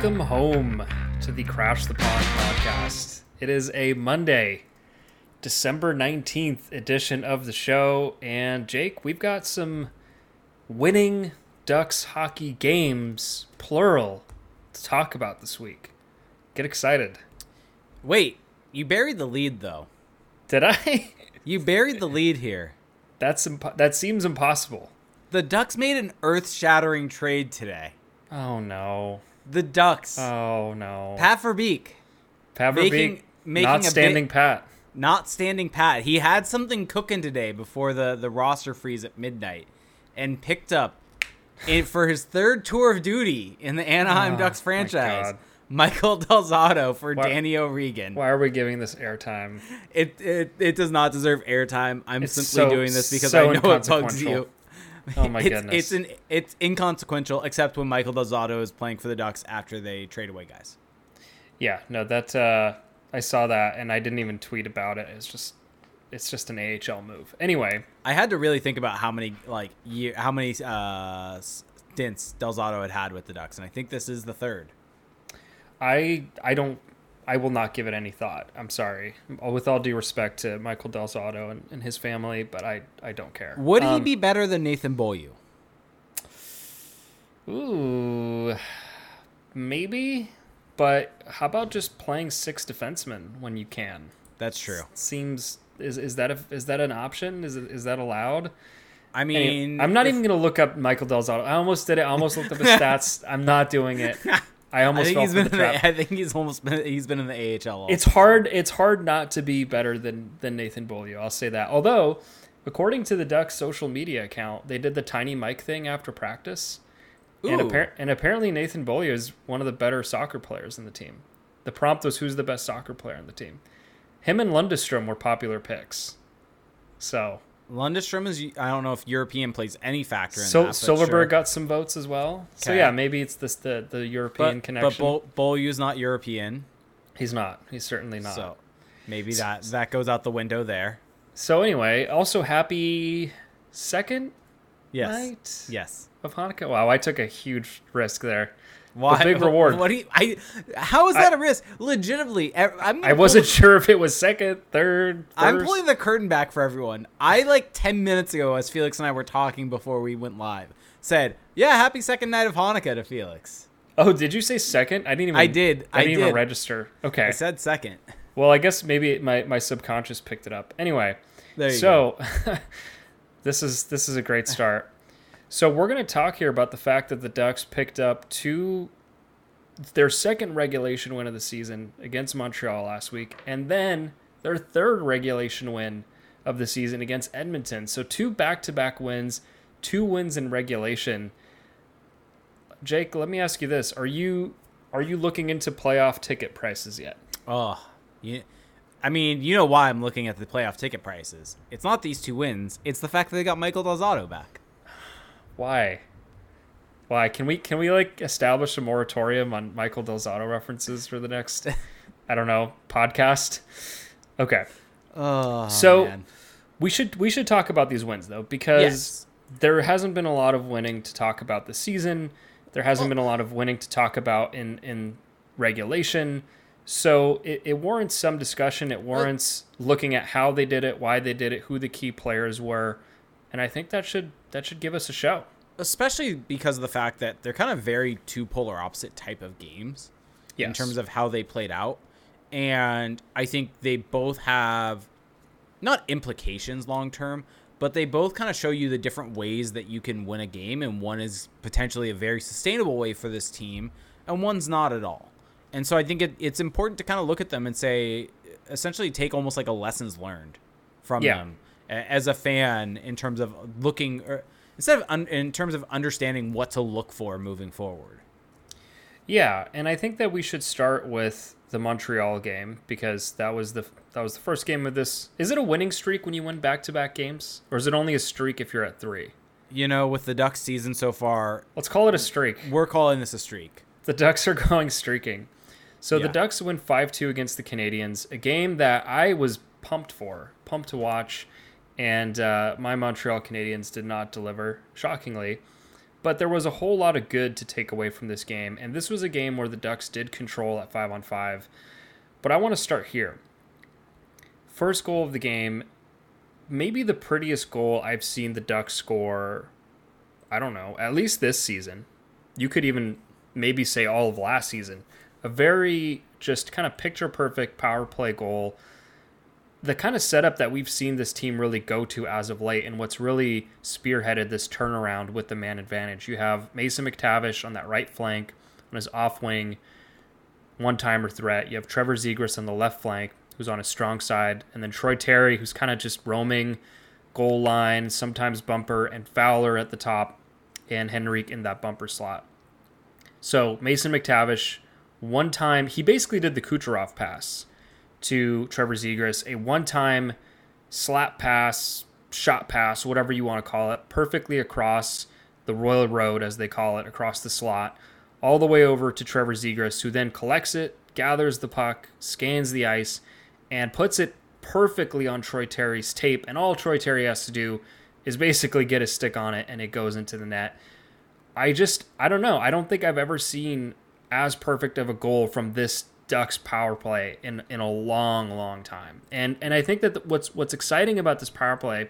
Welcome home to the Crash the Pond podcast. It is a Monday, December 19th edition of the show. And Jake, we've got some winning Ducks hockey games, plural, to talk about this week. Get excited. Wait, you buried the lead though. Did I? You buried the lead here. That's impo- that seems impossible. The Ducks made an earth-shattering trade today. Oh no. The Ducks. Oh no. Pat Verbeek, Pat making- Verbeek making not a bit- standing pat. not standing pat. He had something cooking today before the, the roster freeze at midnight and picked up in, for his third tour of duty in the Anaheim Oh, Ducks franchise. Michael Del Zotto for Why- Danny O'Regan. Why are we giving this airtime? It, it it does not deserve airtime. I'm It's simply so- doing this because so I know it bugs you. Oh my it's, goodness. It's an it's inconsequential except when Michael Del Zotto is playing for the Ducks after they trade away guys. Yeah, no, that uh, I saw that and I didn't even tweet about it. It's just it's just an AHL move. Anyway, I had to really think about how many like year how many uh, stints Del Zotto had had with the Ducks, and I think this is the third. I I don't I will not give it any thought. I'm sorry. With all due respect to Michael Del Zotto and, and his family, but I I don't care. Would he Um, be better than Nathan Beaulieu? Ooh, maybe. But how about just playing six defensemen when you can? That's true. Seems is is that a, is that an option? Is is that allowed? I Anyway, mean, I'm not if- even gonna look up Michael Del Zotto. I almost did it. I almost looked up his stats. I'm not doing it. I I almost think fell he's been. In the, I think he's almost been. He's been in the AHL. Also. It's hard. It's hard not to be better than than Nathan Beaulieu. I'll say that. Although, according to the Ducks social media account, they did the tiny mic thing after practice, and, appar- and apparently Nathan Beaulieu is one of the better soccer players in the team. The prompt was who's the best soccer player in the team. Him and Lundestram were popular picks. So, Lundestram is. I don't know if European plays any factor in so that. Silfverberg sure. got some votes as well. So yeah, maybe it's this the the European but, connection. But Bol- Beaulieu's not European, He's not. He's certainly not. so maybe that that goes out the window there. So anyway, also happy second Yes. night Yes. of Hanukkah. Wow, I took a huge risk there. Why? big reward. What do you? I? How is that a risk? Legitimately, I'm. I wasn't pull sure if it was second, third, the- I'm pulling the curtain back for everyone. I like ten minutes ago, as Felix and I were talking before we went live, said, "Yeah, happy second night of Hanukkah to Felix." Oh, did you say second? I didn't even. I did. I I didn't even did. register. Okay. I said second. Well, I guess maybe my my subconscious picked it up. Anyway, There you so this is this is a great start. So we're going to talk here about the fact that the Ducks picked up two their second regulation win of the season against Montreal last week and then their third regulation win of the season against Edmonton. So two back-to-back wins, two wins in regulation. Jake, let me ask you this. Are you are you looking into playoff ticket prices yet? Oh, you, I mean, you know why I'm looking at the playoff ticket prices. It's not these two wins. It's the fact that they got Michael Del Zotto back. Why? Why can we can we like establish a moratorium on Michael Del Zotto references for the next I don't know podcast? Okay, Oh, So- man. we should we should talk about these wins though because Yes. there hasn't been a lot of winning to talk about this season. There hasn't been a lot of winning to talk about in in regulation. So it, it warrants some discussion. It warrants looking at how they did it, why they did it, who the key players were, and I think that should that should give us a show. especially because of the fact that they're kind of very two polar opposite type of games in terms of how they played out. And i think they both have not implications long term but they both kind of show you the different ways that you can win a game. And one is potentially a very sustainable way for this team and one's not at all. And so i think it, it's important to kind of look at them and say essentially take almost like a lessons learned from Yeah. them as a fan in terms of looking or instead of un, in terms of understanding what to look for moving forward. Yeah, and I think that we should start with the Montreal game because that was the that was the first game of this. Is it a winning streak when you win back to back games, or is it only a streak if you're at three? You know, with the Ducks season so far, Let's call it a streak. we're calling this a streak. The Ducks are going streaking. So the Ducks win 5 2 against the Canadiens, a game that I was pumped for, pumped to watch. And uh, my Montreal Canadiens did not deliver, shockingly. but there was a whole lot of good to take away from this game, and this was a game where the Ducks did control at five on five. But I want to start here. First goal of the game, maybe the prettiest goal I've seen the Ducks score. I don't know, at least this season. You could even maybe say all of last season. A very just kind of picture perfect power play goal. The kind of setup that we've seen this team really go to as of late, and what's really spearheaded this turnaround with the man advantage. You have Mason McTavish on that right flank on his off wing, one timer threat. You have Trevor Zegras on the left flank, who's on his strong side, and then Troy Terry, who's kind of just roaming goal line, sometimes bumper, and Fowler at the top, and Henrique in that bumper slot. So Mason McTavish, one time, he basically did the Kucherov pass to Trevor Zegras, a one time slap pass, shot pass, whatever you want to call it, perfectly across the Royal Road, as they call it, across the slot, all the way over to Trevor Zegras, who then collects it, gathers the puck, scans the ice, and puts it perfectly on Troy Terry's tape. And all Troy Terry has to do is basically get a stick on it and it goes into the net. I just I don't know. I don't think I've ever seen as perfect of a goal from this Ducks power play in in a long long time. And and I think that what's what's exciting about this power play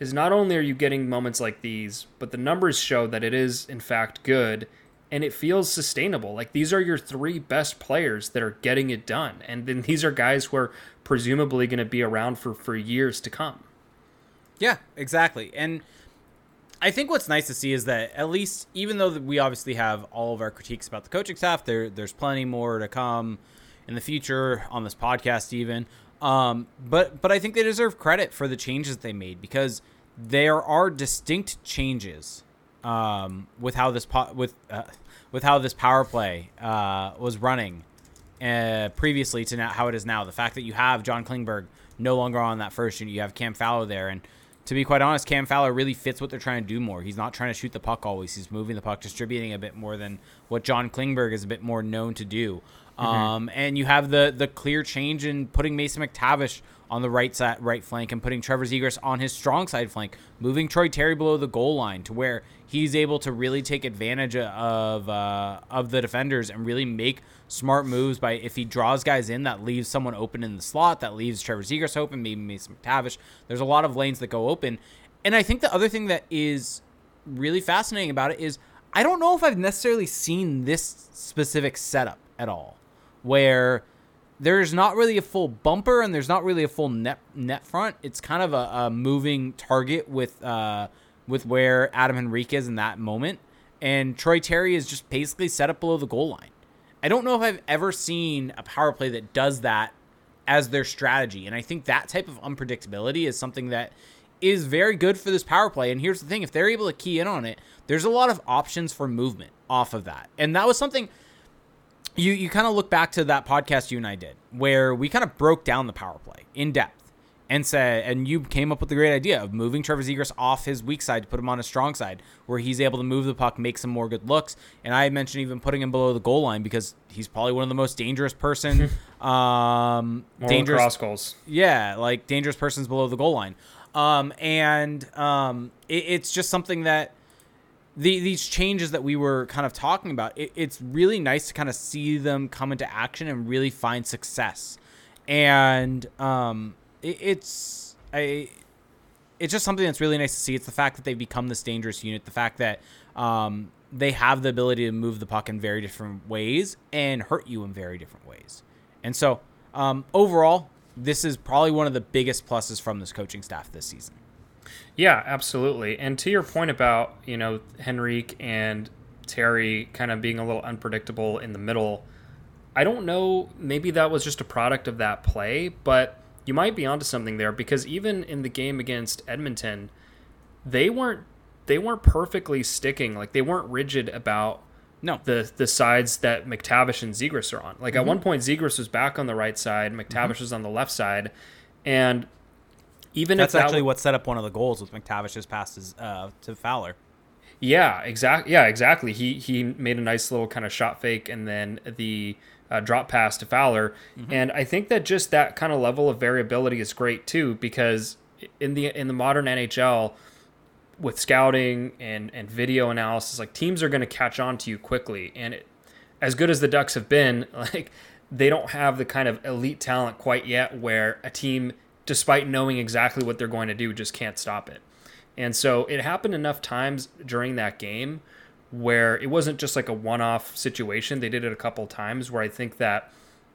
is not only are you getting moments like these, but the numbers show that it is in fact good and it feels sustainable. Like these are your three best players that are getting it done. And then these are guys who are presumably going to be around for for years to come. Yeah, exactly. And I think what's nice to see is that at least, even though we obviously have all of our critiques about the coaching staff, there there's plenty more to come in the future on this podcast, even. Um, but but I think they deserve credit for the changes they made because there are distinct changes um, with how this po- with uh, with how this power play uh, was running uh, previously to now, how it is now. The fact that you have John Klingberg no longer on that first unit, you have Cam Fowler there, and to be quite honest, Cam Fowler really fits what they're trying to do more. He's not trying to shoot the puck always. He's moving the puck, distributing a bit more than what John Klingberg is a bit more known to do. Mm-hmm. Um, and you have the the clear change in putting Mason McTavish on the right side, right flank, and putting Trevor Zegras on his strong side flank, moving Troy Terry below the goal line to where he's able to really take advantage of uh, of the defenders and really make smart moves by if he draws guys in that leaves someone open in the slot, that leaves Trevor Zegras open, maybe Mason McTavish. There's a lot of lanes that go open, and I think the other thing that is really fascinating about it is I don't know if I've necessarily seen this specific setup at all, where there's not really a full bumper and there's not really a full net net front. It's kind of a, a moving target with uh, with where Adam Henrique is in that moment, and Troy Terry is just basically set up below the goal line. I don't know if I've ever seen a power play that does that as their strategy, and I think that type of unpredictability is something that is very good for this power play. And here's the thing: if they're able to key in on it, there's a lot of options for movement off of that, and that was something you you kind of look back to that podcast you and I did where we kind of broke down the power play in depth and said and you came up with the great idea of moving Trevor Zegras off his weak side to put him on his strong side where he's able to move the puck, make some more good looks. And I mentioned even putting him below the goal line because he's probably one of the most dangerous person um More dangerous cross goals. yeah, like dangerous persons below the goal line. Um and um it, it's just something that the, these changes that we were kind of talking about, it, it's really nice to kind of see them come into action and really find success. And um, it, it's I, it's just something that's really nice to see. It's the fact that they've become this dangerous unit, the fact that um, they have the ability to move the puck in very different ways and hurt you in very different ways. And so, um, overall, this is probably one of the biggest pluses from this coaching staff this season. Yeah, absolutely. And to your point about, you know, Henrique and Terry kind of being a little unpredictable in the middle, I don't know, maybe that was just a product of that play, but you might be onto something there because even in the game against Edmonton, they weren't they weren't perfectly sticking, like they weren't rigid about No. the the sides that McTavish and Zegras are on. Like at one point Zegras was back on the right side, McTavish was on the left side, and even That's if that actually w- what set up one of the goals with McTavish's passes uh, to Fowler. Yeah, exactly. Yeah, exactly. He he made a nice little kind of shot fake and then the uh, drop pass to Fowler, and I think that just that kind of level of variability is great too because in the in the modern NHL, with scouting and and video analysis, like teams are going to catch on to you quickly. And it, as good as the Ducks have been, like they don't have the kind of elite talent quite yet where a team, despite knowing exactly what they're going to do, just can't stop it. And so it happened enough times during that game where it wasn't just like a one-off situation. They did it a couple times where I think that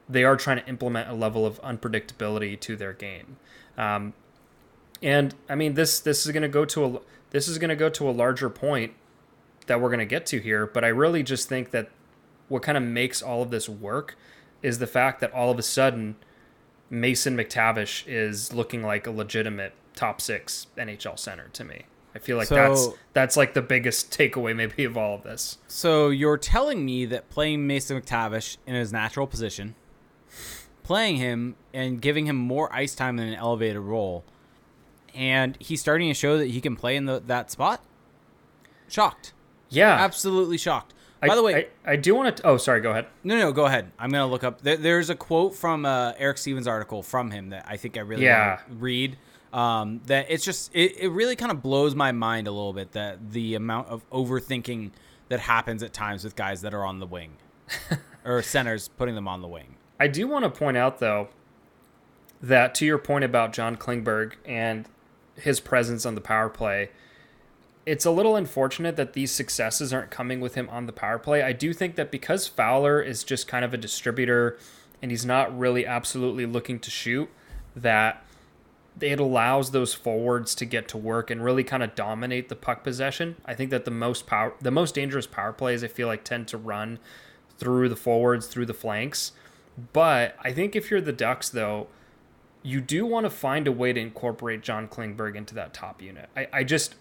they are trying to implement a level of unpredictability to their game. Um, and I mean this this is going to go to a this is going to go to a larger point that we're going to get to here, but I really just think that what kind of makes all of this work is the fact that all of a sudden Mason McTavish is looking like a legitimate top 6 NHL center to me. I feel like So- that's that's like the biggest takeaway maybe of all of this. So you're telling me that playing Mason McTavish in his natural position, playing him and giving him more ice time in an elevated role, and he's starting to show that he can play in the, that spot? Shocked. Yeah. Absolutely shocked. I- By the way, I, I do want to Oh, sorry, go ahead. no, no, go ahead. I'm gonna look up. There, there's a quote from uh, Eric Stevens' article from him that I think I really Yeah. want to read. Um, that it's just it, it really kind of blows my mind a little bit that the amount of overthinking that happens at times with guys that are on the wing or centers putting them on the wing. I do want to point out, though, that to your point about John Klingberg and his presence on the power play, it's a little unfortunate that these successes aren't coming with him on the power play. I do think that because Fowler is just kind of a distributor and he's not really absolutely looking to shoot, that it allows those forwards to get to work and really kind of dominate the puck possession. I think that the most power, the most dangerous power plays, I feel like tend to run through the forwards, through the flanks. But I think if you're the Ducks, though, you do want to find a way to incorporate John Klingberg into that top unit. I, I just,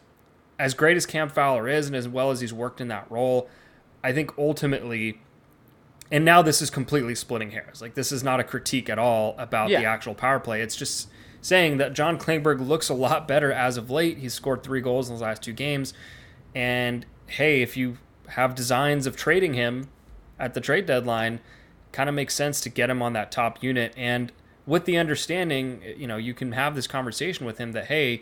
as great as Cam Fowler is, and as well as he's worked in that role, I think ultimately, and now this is completely splitting hairs. Like this is not a critique at all about Yeah. the actual power play. It's just saying that John Klingberg looks a lot better as of late. He's scored three goals in his last two games, and hey, if you have designs of trading him at the trade deadline, kind of makes sense to get him on that top unit and with the understanding, you know, you can have this conversation with him that hey,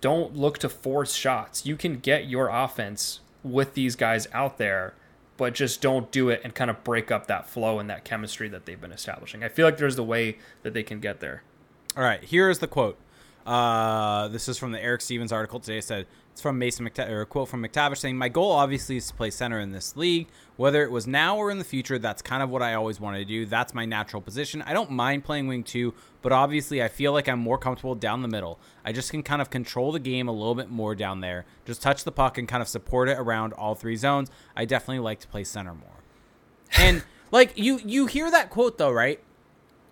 don't look to force shots. You can get your offense with these guys out there, but just don't do it and kind of break up that flow and that chemistry that they've been establishing. I feel like there's the way that they can get there. All right, here is the quote. Uh, this is from the Eric Stevens article today. It said it's from Mason or a quote from McTavish saying, "My goal obviously is to play center in this league. Whether it was now or in the future, that's kind of what I always wanted to do. That's my natural position. I don't mind playing wing two, but obviously I feel like I'm more comfortable down the middle. I just can kind of control the game a little bit more down there. Just touch the puck and kind of support it around all three zones. I definitely like to play center more." And like you, you hear that quote though, right?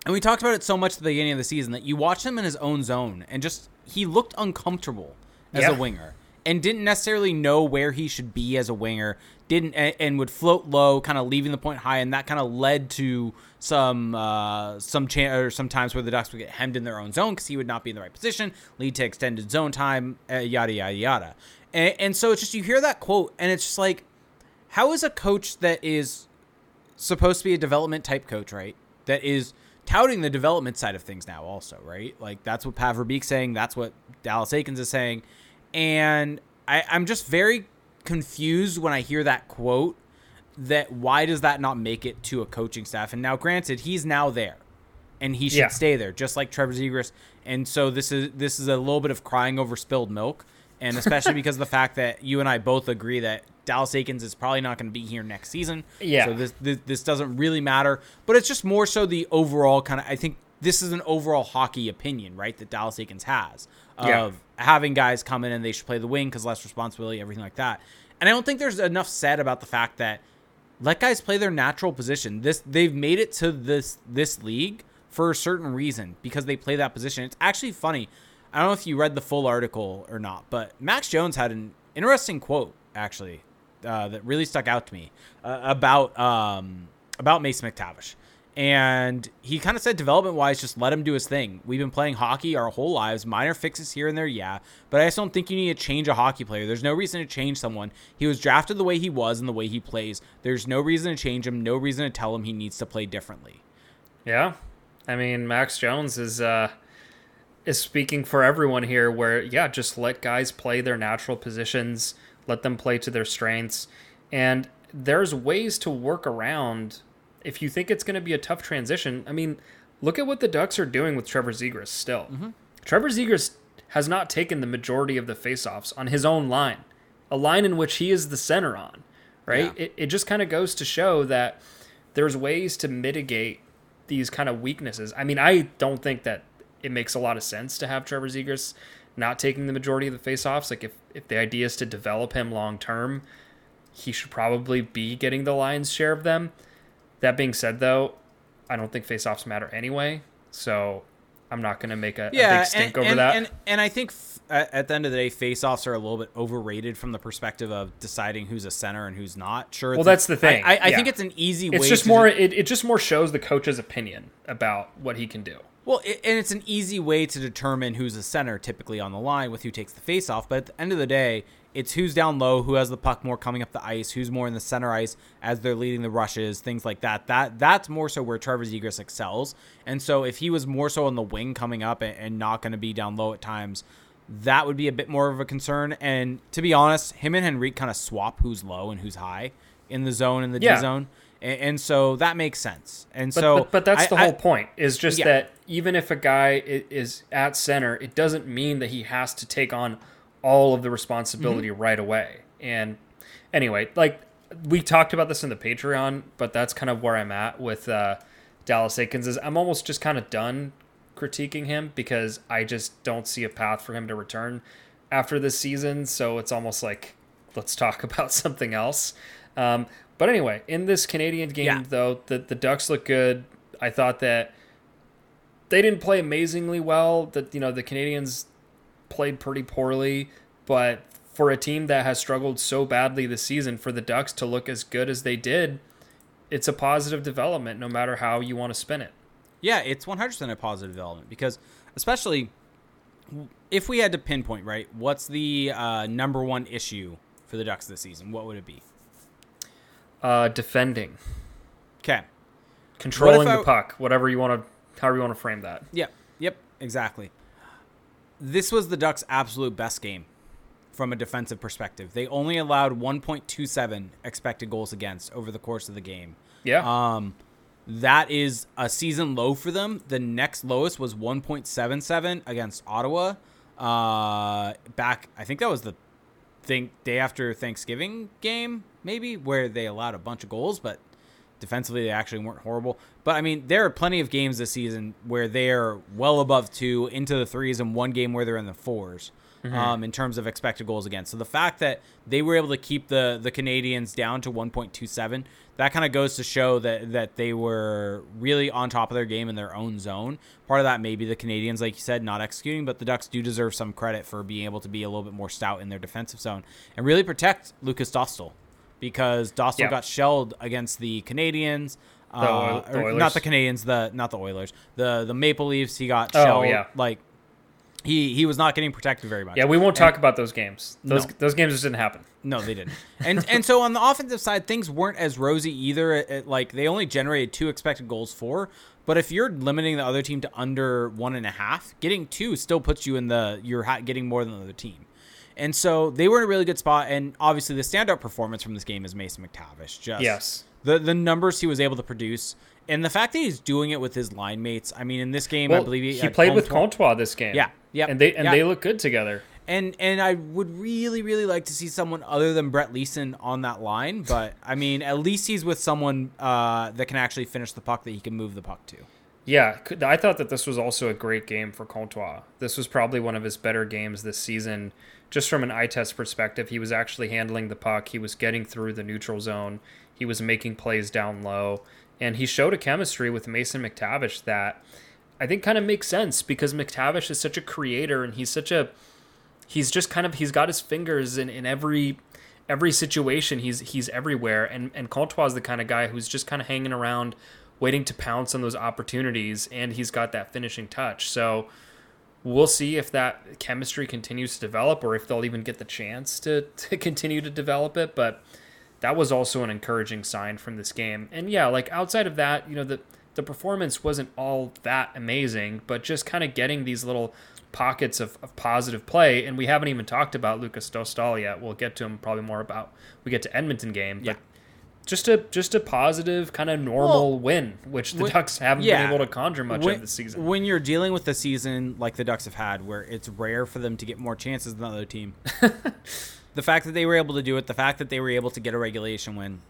And we talked about it so much at the beginning of the season that you watch him in his own zone and just he looked uncomfortable as Yeah. a winger and didn't necessarily know where he should be as a winger. Didn't and, and would float low, kind of leaving the point high, and that kind of led to some uh, some chan or some times where the Ducks would get hemmed in their own zone because he would not be in the right position, lead to extended zone time, uh, yada yada yada. And, and so it's just you hear that quote, and it's just like, how is a coach that is supposed to be a development type coach, right? That is touting the development side of things now, also, right? Like that's what Pat Verbeek's saying. That's what Dallas Eakins is saying, and I, I'm just very confused when I hear that quote. That why does that not make it to a coaching staff? And now, granted, he's now there, and he should Yeah. stay there, just like Trevor Zegras. And so this is this is a little bit of crying over spilled milk, and especially because of the fact that you and I both agree that Dallas Eakins is probably not going to be here next season. Yeah. So this, this this doesn't really matter, but it's just more so the overall kind of. I think this is an overall hockey opinion, right? That Dallas Eakins has of Yeah. having guys come in and they should play the wing because less responsibility, everything like that. And I don't think there's enough said about the fact that let guys play their natural position. This they've made it to this this league for a certain reason because they play that position. It's actually funny. I don't know if you read the full article or not, but Max Jones had an interesting quote actually uh, that really stuck out to me uh, about um, about Mason McTavish. And he kind of said, development wise, just let him do his thing. We've been playing hockey our whole lives, minor fixes here and there, yeah. But I just don't think you need to change a hockey player. There's no reason to change someone. He was drafted the way he was and the way he plays. There's no reason to change him, no reason to tell him he needs to play differently. Yeah. I mean, Max Jones is uh is speaking for everyone here where yeah, just let guys play their natural positions, let them play to their strengths and there's ways to work around if you think it's going to be a tough transition. I mean, look at what the Ducks are doing with Trevor Zegras still. Mm-hmm. Trevor Zegras has not taken the majority of the faceoffs on his own line, a line in which he is the center on, right? Yeah. It, it just kind of goes to show that there's ways to mitigate these kind of weaknesses. I mean, I don't think that it makes a lot of sense to have Trevor Zegras not taking the majority of the faceoffs. Like if, if the idea is to develop him long term, he should probably be getting the lion's share of them. That being said, though, I don't think faceoffs matter anyway, so I'm not going to make a, yeah, a big stink and, over and, that. And, and I think f- at the end of the day, faceoffs are a little bit overrated from the perspective of deciding who's a center and who's not. Sure. Well, that's the thing. I, I, yeah. think it's an easy. It's just more. it, it just more shows the coach's opinion about what he can do. Well, it, and it's an easy way to determine who's a center typically on the line with who takes the face off. But at the end of the day, it's who's down low, who has the puck more coming up the ice, who's more in the center ice as they're leading the rushes, things like that. That that's more so where Trevor Zegras excels. And so if he was more so on the wing coming up and, and not going to be down low at times, that would be a bit more of a concern. And to be honest, him and Henrique kind of swap who's low and who's high in the zone and the yeah. D zone. And, and, so that makes sense. And but, so, but, but that's I, the whole I, point is just yeah. that even if a guy is at center, it doesn't mean that he has to take on all of the responsibility mm-hmm. right away. And anyway, like we talked about this in the Patreon, but that's kind of where I'm at with uh, Dallas Eakins. Is I'm almost just kind of done critiquing him because I just don't see a path for him to return after this season. So it's almost like let's talk about something else. Um, but anyway, in this Canadian game, yeah. though, the the Ducks look good. I thought that they didn't play amazingly well. That you know the Canadiens played pretty poorly, but for a team that has struggled so badly this season, for the Ducks to look as good as they did, it's a positive development no matter how you want to spin it. Yeah, it's 100% a positive development because, especially if we had to pinpoint, right, what's the uh, number one issue for the Ducks this season? What would it be? Uh, defending. Okay. Controlling I, the puck, whatever you want to, however you want to frame that. Yep. Yep. Exactly this was the Ducks' absolute best game from a defensive perspective. They only allowed 1.27 expected goals against over the course of the game. Yeah. Um, that is a season low for them. The next lowest was 1.77 against Ottawa. Uh, back, I think that was the think day after Thanksgiving game, maybe where they allowed a bunch of goals, but defensively they actually weren't horrible. But I mean, there are plenty of games this season where they are well above two into the threes, and one game where they're in the 4s mm-hmm. um, in terms of expected goals against. So the fact that they were able to keep the the Canadiens down to 1.27, that kind of goes to show that that they were really on top of their game in their own zone. Part of that may be the Canadiens, like you said, not executing, but the Ducks do deserve some credit for being able to be a little bit more stout in their defensive zone and really protect Lukas Dostal because Dostal yeah. got shelled against the Canadiens. The, uh, the not the Canadiens, the not the Oilers, the the Maple Leafs. He got oh, shelled. Yeah. Like he he was not getting protected very much. Yeah, we won't and, talk about those games. Those no. those games just didn't happen. No, they didn't. and and so on the offensive side, things weren't as rosy either. It, it, like they only generated two expected goals for. But if you're limiting the other team to under one and a half, getting two still puts you in the you're getting more than the other team. And so they were in a really good spot. And obviously, the standout performance from this game is Mason McTavish. Just yes, the the numbers he was able to produce, and the fact that he's doing it with his line mates. I mean, in this game, well, I believe he, he played Comtois. with Comtois this game. Yeah, yeah, and they and yeah. they look good together. And and I would really really like to see someone other than Brett Leason on that line, but I mean, at least he's with someone uh, that can actually finish the puck that he can move the puck to. Yeah, I thought that this was also a great game for Comtois. This was probably one of his better games this season just from an eye test perspective, he was actually handling the puck. He was getting through the neutral zone. He was making plays down low. And he showed a chemistry with Mason McTavish that I think kind of makes sense because McTavish is such a creator and he's such a he's just kind of he's got his fingers in, in every every situation. He's he's everywhere. And and Comtois is the kind of guy who's just kind of hanging around waiting to pounce on those opportunities and he's got that finishing touch. So we'll see if that chemistry continues to develop or if they'll even get the chance to, to continue to develop it. But that was also an encouraging sign from this game. And yeah, like outside of that, you know, the the performance wasn't all that amazing, but just kind of getting these little pockets of, of positive play. And we haven't even talked about Lukas Dostal yet. We'll get to him probably more about we get to Edmonton game. But Yeah. Just a just a positive kind of normal win, which the when- Ducks haven't yeah. been able to conjure much when, of this season. when you're dealing with a season like the Ducks have had, where it's rare for them to get more chances than the other team, the fact that they were able to do it, the fact that they were able to get a regulation win,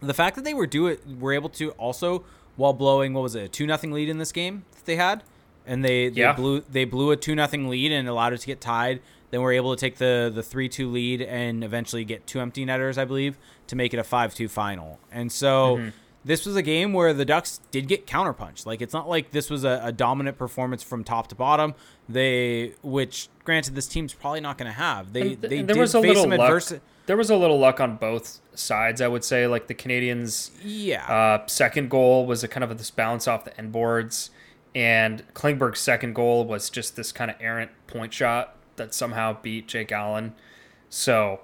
the fact that they were do it, were able to also while blowing what was it a two nothing lead in this game that they had, and they, they Yeah. blew they blew a two nothing lead and allowed it to get tied. Then were able to take the the three two lead and eventually get two empty netters, I believe, to make it a five two final. And so Mm-hmm. this was a game where the Ducks did get counterpunched. Like it's not like this was a, a dominant performance from top to bottom. They, which granted, this team's probably not going to have. They th- they there did was a face little some luck. adversity. There was a little luck on both sides, I would say. Like the Canadiens' Yeah, uh, second goal was a kind of this bounce off the end boards, and Klingberg's second goal was just this kind of errant point shot that somehow beat Jake Allen. So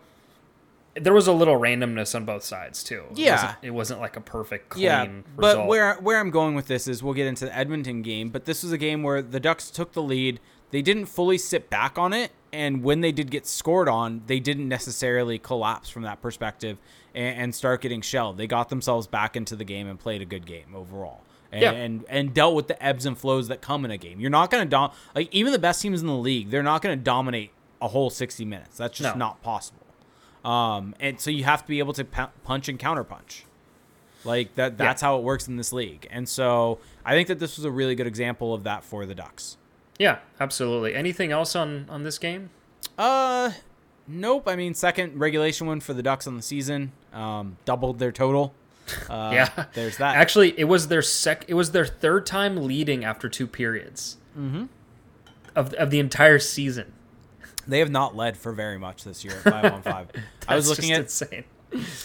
there was a little randomness on both sides too. It Yeah. wasn't, it wasn't like a perfect clean yeah. result. But where where I'm going with this is we'll get into the Edmonton game. But this was a game where the Ducks took the lead. They didn't fully sit back on it, and when they did get scored on, they didn't necessarily collapse from that perspective and, and start getting shelled. They got themselves back into the game and played a good game overall. And, Yeah. and and dealt with the ebbs and flows that come in a game. You're not going to dom like even the best teams in the league. They're not going to dominate a whole 60 minutes. That's just No. not possible. Um, and so you have to be able to pu- punch and counterpunch. Like that that's how it works in this league. And so I think that this was a really good example of that for the Ducks. yeah, absolutely. Anything else on on this game? Uh nope. I mean second regulation win for the Ducks on the season. Um doubled their total. Uh, Yeah. There's that. Actually, it was their sec. It was their third time leading after two periods. Mm-hmm. Of of the entire season. They have not led for very much this year at 5 on 5. I was looking at insane.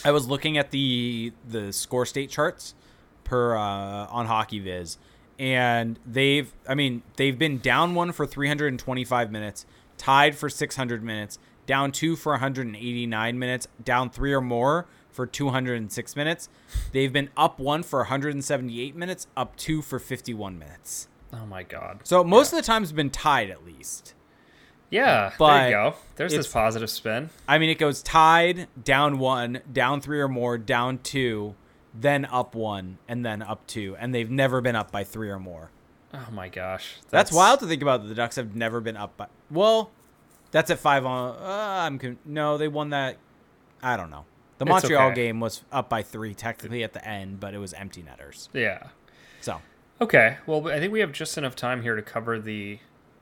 I was looking at the the score state charts per uh, on HockeyViz, and they've I mean they've been down one for 325 minutes, tied for 600 minutes, down two for 189 minutes, down three or more for 206 minutes. They've been up one for 178 minutes, up two for 51 minutes. Oh my god. So most of the time it's been tied at least. Yeah, there you go. There's this positive spin. I mean, it goes tied, down one, down three or more, down two, then up one, and then up two, and they've never been up by three or more. Oh my gosh, That's, wild to think about. That the Ducks have never been up by. Well, that's at five on. Uh, I'm con- no, they won that. I don't know. The Montreal okay. game was up by three technically at the end, but it was empty netters. Yeah. So, Okay. Well, I think we have just enough time here to cover the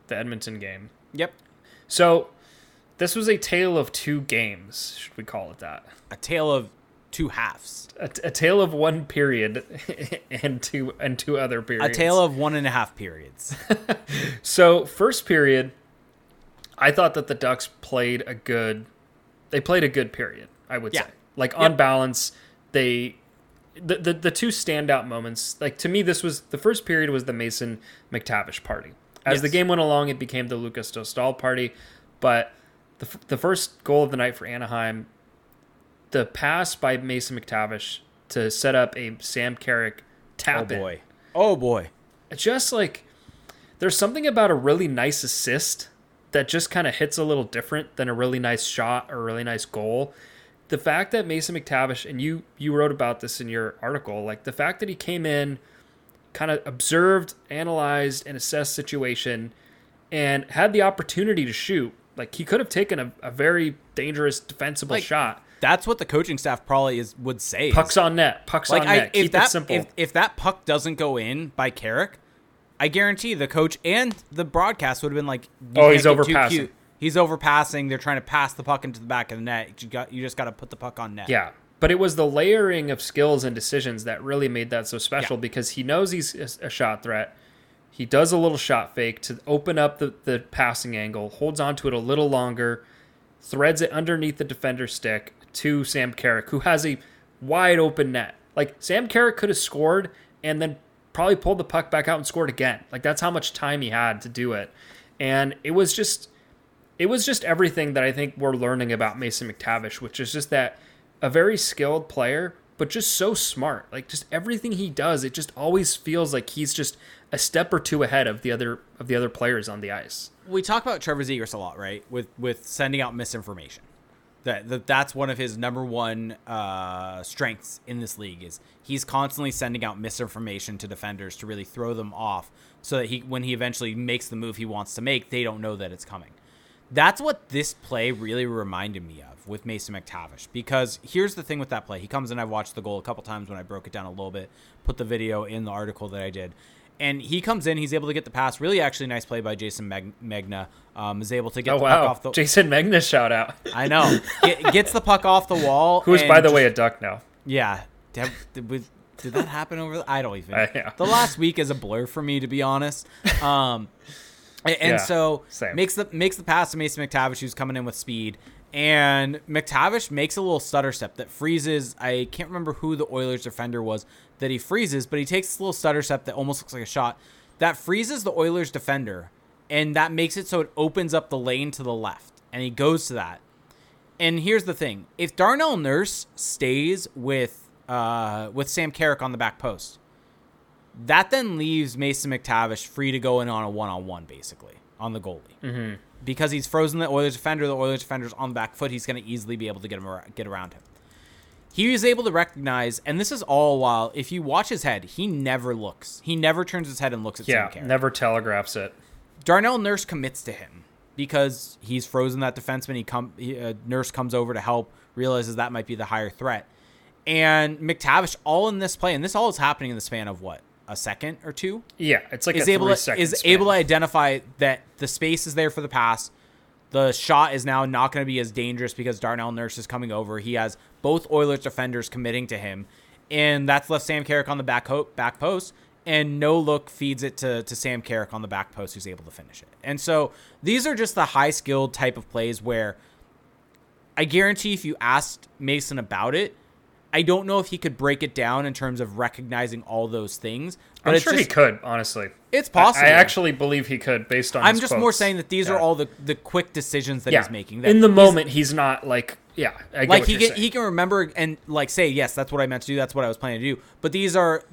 the Edmonton game. yep, So, this was a tale of two games. Should we call it that? a tale of two halves. A, a tale of one period and two and two other periods. A tale of one and a half periods. So first period, I thought that the Ducks played a good. They played a good period. I would Yeah. say, like on Yep. balance, they. The, the the two standout moments, like to me, this was the first period was the Mason McTavish party. As the game went along, it became the Lukas Dostal party, but the f- the first goal of the night for Anaheim, the pass by Mason McTavish to set up a Sam Carrick oh tap in boy. Oh boy. just like there's something about a really nice assist that just kind of hits a little different than a really nice shot or a really nice goal. The fact that Mason McTavish and you you wrote about this in your article, like the fact that he came in, kind of observed, analyzed, and assessed situation, and had the opportunity to shoot. Like he could have taken a, a very dangerous defensible Like, shot. That's what the coaching staff probably is would say. is- Pucks on net. Pucks like on I, net. if Keep that it simple. if if that puck doesn't go in by Carrick, I guarantee the coach and the broadcast would have been like, Oh, he's overpassing. cute. He's overpassing. They're trying to pass the puck into the back of the net. You got you just got to put the puck on net. Yeah. But it was the layering of skills and decisions that really made that so special Yeah. because he knows he's a shot threat. He does a little shot fake to open up the, the passing angle, holds onto it a little longer, threads it underneath the defender's stick to Sam Carrick, who has a wide open net. Like Sam Carrick could have scored and then probably pulled the puck back out and scored again. Like that's how much time he had to do it. And it was just it was just everything that I think we're learning about Mason McTavish, which is just that a very skilled player, but just so smart. Like just everything he does, it just always feels like he's just a step or two ahead of the other of the other players on the ice. We talk about Trevor Zegras a lot, right? With with sending out misinformation. That, that that's one of his number one uh, strengths in this league is he's constantly sending out misinformation to defenders to really throw them off so that he when he eventually makes the move he wants to make they don't know that it's coming that's what this play really reminded me of with Mason McTavish. Because here's the thing with that play. He comes in, I've watched the goal a couple times when I broke it down a little bit, put the video in the article that I did. And he comes in, he's able to get the pass. Really, actually, nice play by Jayson Megna. Um, is able to get oh, the wow. puck off the. Jayson Megna shout out. I know. Get, gets the puck off the wall. Who's, by the just, way, a duck now. Yeah. Did, did, did that happen over? The, I don't even. Uh, yeah. The last week is a blur for me, to be honest. Um, and, and Yeah, so same. makes the makes the pass to Mason McTavish, who's coming in with speed, and McTavish makes a little stutter step that freezes. I can't remember who the Oilers defender was that he freezes, but he takes this little stutter step that almost looks like a shot that freezes the Oilers defender, and that makes it so it opens up the lane to the left, and he goes to that. And here's the thing: if Darnell Nurse stays with uh, with Sam Carrick on the back post, that then leaves Mason McTavish free to go in on a one-on-one, basically on the goalie, mm-hmm. Because he's frozen the Oilers defender. The Oilers defender's on the back foot. He's going to easily be able to get him ar- get around him. He was able to recognize, and this is all while if you watch his head, he never looks. He never turns his head and looks at Yeah, Sam Carrick. never telegraphs it. Darnell Nurse commits to him because he's frozen that defenseman. He come he, uh, Nurse comes over to help, realizes that might be the higher threat, and McTavish all in this play, and this all is happening in the span of what a second or two Yeah, it's like is a able to, second is span. able to identify that the space is there for the pass. The shot is now not going to be as dangerous because Darnell Nurse is coming over. He has both Oilers defenders committing to him, and that's left Sam Carrick on the back ho- back post. And no look feeds it to, to Sam Carrick on the back post, who's able to finish it. And so these are just the high skilled type of plays where I guarantee if you asked Mason about it, I don't know if he could break it down in terms of recognizing all those things. But I'm sure just, he could, honestly. It's possible. I, actually believe he could, based on. I'm just more saying that these Yeah. are all the the quick decisions that yeah. he's making. That in the he's- moment. He's not like yeah. I like he can saying. he can remember and like say yes, that's what I meant to do. That's what I was planning to do. But these are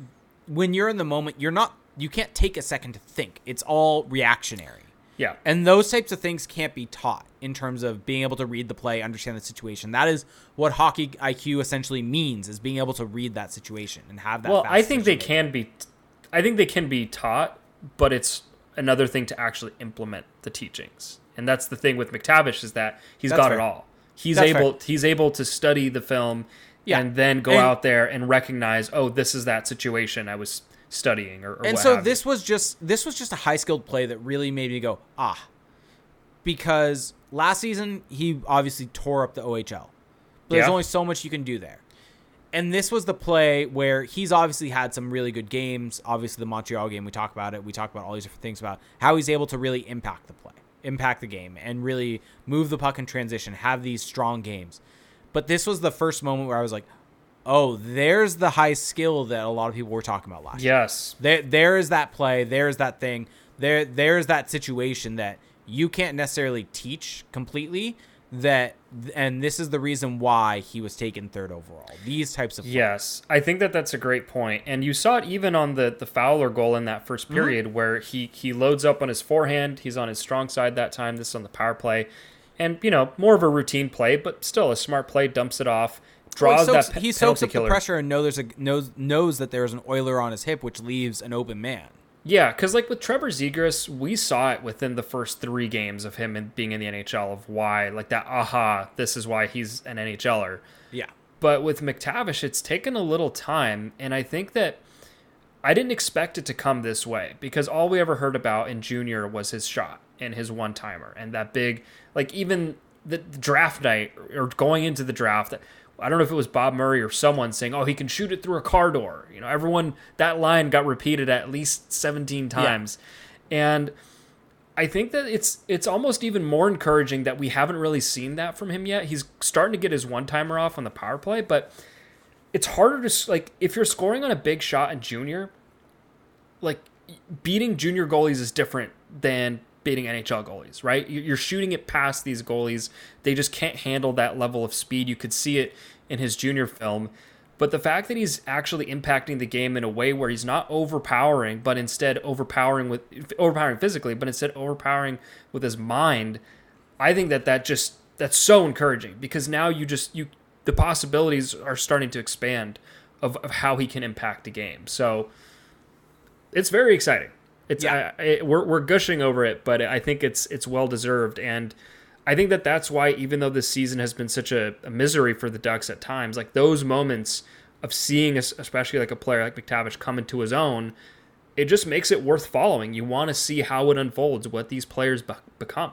when you're in the moment, you're not. You can't take a second to think. It's all reactionary. Yeah. And those types of things can't be taught in terms of being able to read the play, understand the situation. That is what hockey IQ essentially means: is being able to read that situation and have that. Well, I think they can be. I think they can be taught, but it's another thing to actually implement the teachings. And that's the thing with McTavish is that he's That's got fair. it all. He's That's able he's able to study the film Yeah. and then go And- out there and recognize, oh, this is that situation I was studying or, or and so this you. was just this was just a high skilled play that really made me go ah. Because last season he obviously tore up the OHL but there's only so much you can do there. And this was the play where he's obviously had some really good games. Obviously the Montreal game we talk about it. We talk about all these different things about how he's able to really impact the play impact the game and really move the puck in transition have these strong games. But this was the first moment where I was like oh there's the high skill that a lot of people were talking about last year Yes. there there is that play there's that thing there there's that situation that you can't necessarily teach completely that and this is the reason why he was taken third overall these types of plays. Yes, I think that that's a great point. and you saw it even on the the Fowler goal in that Mm-hmm. first period, where he he loads up on his forehand. He's on his strong side that time. This is on the power play, and you know more of a routine play, but still a smart play. Dumps it off, Well, draws he soaks, that pe- he soaks up killer. the pressure and know there's a knows knows that there's an oiler on his hip which leaves an open man Yeah, because like with Trevor Zegras, we saw it within the first three games of him in, being in the NHL of why like that. Aha, this is why he's an NHLer. yeah But with McTavish, it's taken a little time, and I think that I didn't expect it to come this way because all we ever heard about in junior was his shot and his one timer and that big, like even the, the draft night or going into the draft. I don't know if it was Bob Murray or someone saying, "Oh, he can shoot it through a car door." You know, everyone that line got repeated at least seventeen times, and I think that it's it's almost even more encouraging that we haven't really seen that from him yet. He's starting to get his one timer off on the power play, but it's harder to like if you're scoring on a big shot in junior, like beating junior goalies is different than beating NHL goalies, right? You- You're shooting it past these goalies. They just can't handle that level of speed. You could see it in his junior film. But the fact that he's actually impacting the game in a way where he's not overpowering, but instead overpowering with overpowering physically, but instead overpowering with his mind, I think that that just that's so encouraging because now you just you the possibilities are starting to expand of, of how he can impact a game. So it's very exciting. It's Yeah. I, I, we're we're gushing over it, but I think it's it's well deserved, and I think that that's why even though this season has been such a, a misery for the Ducks at times, like those moments of seeing, especially like a player like McTavish come into his own, it just makes it worth following. You want to see how it unfolds, what these players be- become.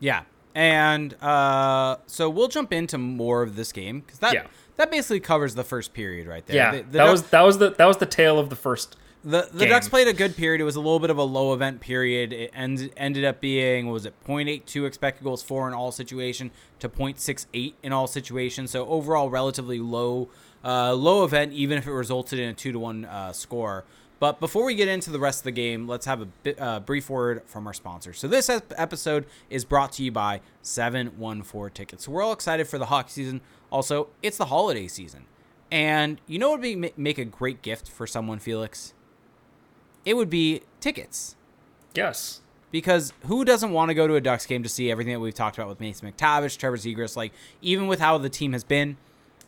Yeah, and uh, so we'll jump into more of this game because that Yeah. that basically covers the first period right there. Yeah, The- the that Ducks- was that was the that was the tale of the first. The the game. Ducks played a good period. It was a little bit of a low event period. It end, ended up being was it 0.82 expected goals for in all situation to 0.68 in all situations. So overall, relatively low uh, low event, even if it resulted in a two to one uh, score. But before we get into the rest of the game, let's have a bit, uh, brief word from our sponsor. So this ep- episode is brought to you by 714 Tickets. So we're all excited for the hockey season. Also, it's the holiday season. And you know what would be, make a great gift for someone, Felix? It would be tickets. Yes, Because who doesn't want to go to a Ducks game to see everything that we've talked about with Mason McTavish, Trevor Zegras? Like, even with how the team has been,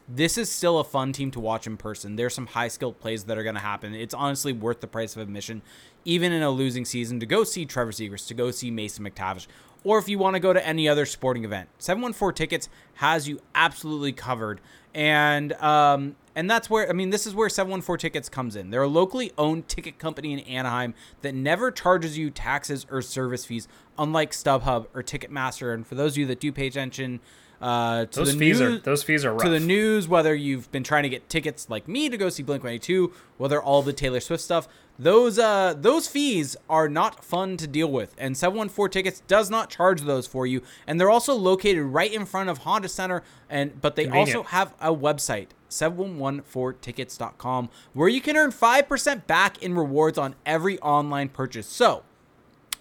this is still a fun team to watch in person. There's some high skilled plays that are going to happen. It's honestly worth the price of admission, even in a losing season, to go see Trevor Zegras, to go see Mason McTavish, or if you want to go to any other sporting event. 714 Tickets has you absolutely covered. And um, and that's where I mean this is where 714 Tickets comes in. They're a locally owned ticket company in Anaheim that never charges you taxes or service fees, unlike StubHub or Ticketmaster. And for those of you that do pay attention uh, to those the fees news, are those fees are rough. to the news, whether you've been trying to get tickets like me to go see Blink 182, whether all the Taylor Swift stuff, those uh those fees are not fun to deal with. And 714 Tickets does not charge those for you. And they're also located right in front of Honda Center and but they Convenient. also have a website 714tickets.com where you can earn 5% back in rewards on every online purchase. So,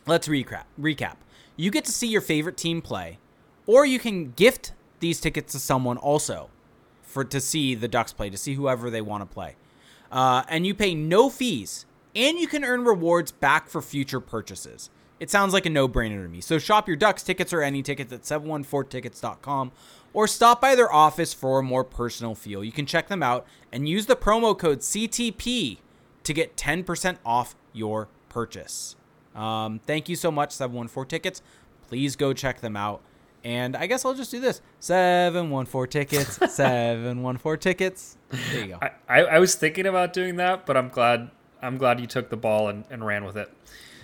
let's recap. Recap. You get to see your favorite team play, or you can gift these tickets to someone also for to see the Ducks play, to see whoever they want to play. Uh, and you pay no fees, and you can earn rewards back for future purchases. It sounds like a no-brainer to me. So shop your Ducks tickets or any tickets at 714tickets.com or stop by their office for a more personal feel. You can check them out and use the promo code CTP to get 10% off your purchase. Um, thank you so much, 714 Tickets. Please go check them out. And I guess I'll just do this 714 Tickets, 714 Tickets. There you go. I, I, I was thinking about doing that, but I'm glad I'm glad you took the ball and, and ran with it.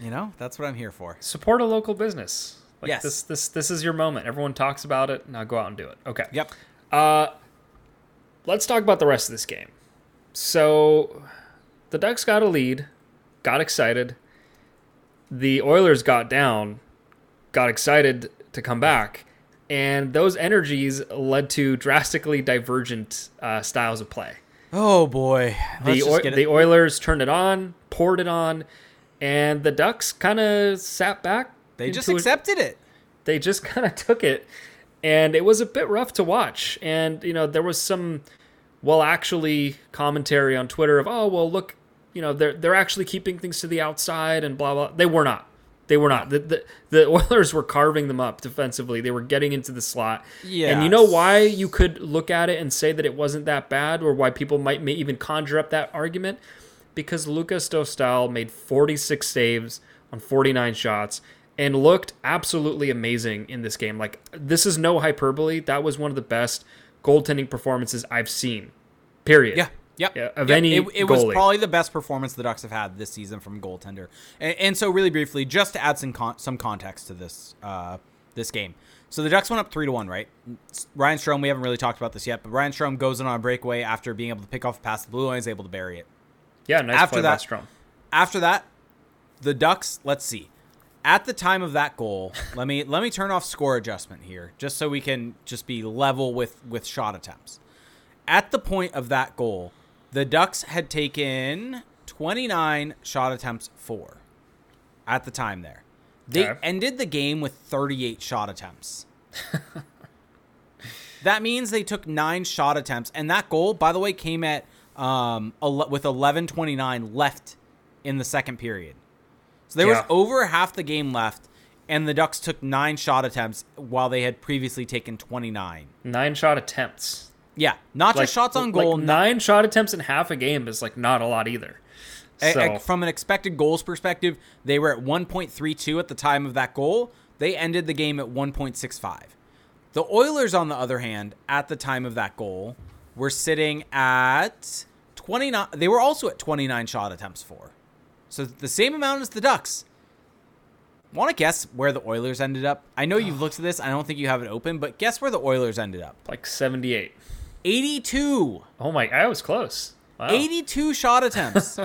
You know, that's what I'm here for. Support a local business. Like Yes. this this this is your moment. Everyone talks about it. Now go out and do it. Okay. Yep. Uh, let's talk about the rest of this game. So, the Ducks got a lead, got excited. The Oilers got down, got excited to come back, and those energies led to drastically divergent uh, styles of play. Oh boy. The, Let's just Oi- get it- the Oilers turned it on, poured it on, and the Ducks kind of sat back. they just into a- accepted it. they just kind of took it and it was a bit rough to watch and you know there was some well actually commentary on twitter of oh well look you know they're they're actually keeping things to the outside and blah blah they were not they were not the, the, the oilers were carving them up defensively they were getting into the slot and you know why you could look at it and say that it wasn't that bad or why people might may even conjure up that argument because Lukas Dostal made 46 saves on 49 shots and looked absolutely amazing in this game. Like this is no hyperbole. That was one of the best goaltending performances I've seen. Period. Yeah. Yep. Yeah, of Yep. any it, it was probably the best performance the Ducks have had this season from goaltender. And, and so, really briefly, just to add some con- some context to this uh, this game. So the Ducks went up three to one, right? Ryan Strome. We haven't really talked about this yet, but Ryan Strome goes in on a breakaway after being able to pick off a pass the blue line, is able to bury it. Yeah, nice After play by that- Strome. After that, the Ducks. Let's see. At the time of that goal, let me let me turn off score adjustment here, just so we can just be level with with shot attempts. At the point of that goal, the Ducks had taken 29 shot attempts for. At the time there, they Okay. ended the game with 38 shot attempts. That means they took nine shot attempts, and that goal, by the way, came at um with eleven twenty nine left in the second period. So there Yeah. was over half the game left, and the Ducks took nine shot attempts while they had previously taken twenty nine. Nine shot attempts. Yeah, not Like just shots on like goal. nine shot attempts in half a game is like not a lot either. A- So a- from an expected goals perspective, they were at 1.32 at the time of that goal. They ended the game at 1.65. The Oilers, on the other hand, at the time of that goal, were sitting at 29. They were also at 29 shot attempts for. So the same amount as the Ducks. Want to guess where the Oilers ended up? I know you've looked at this. I don't think you have it open, but guess where the Oilers ended up? like seventy eight. 82. Oh my! I was close. Wow. 82 shot attempts.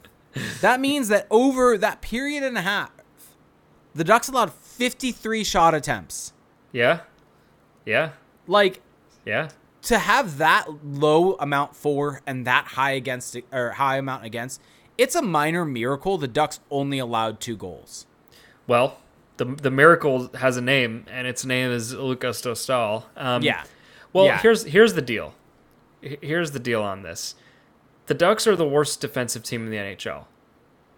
that means that over that period and a half, the Ducks allowed 53 shot attempts. Yeah. Yeah. Like Yeah. to have that low amount for and that high against or high amount against, it's a minor miracle the Ducks only allowed two goals. Well, the the miracle has a name, and its name is Lukas Dostal. Um, Yeah. Well, Yeah. here's here's the deal. Here's the deal on this. The Ducks are the worst defensive team in the NHL.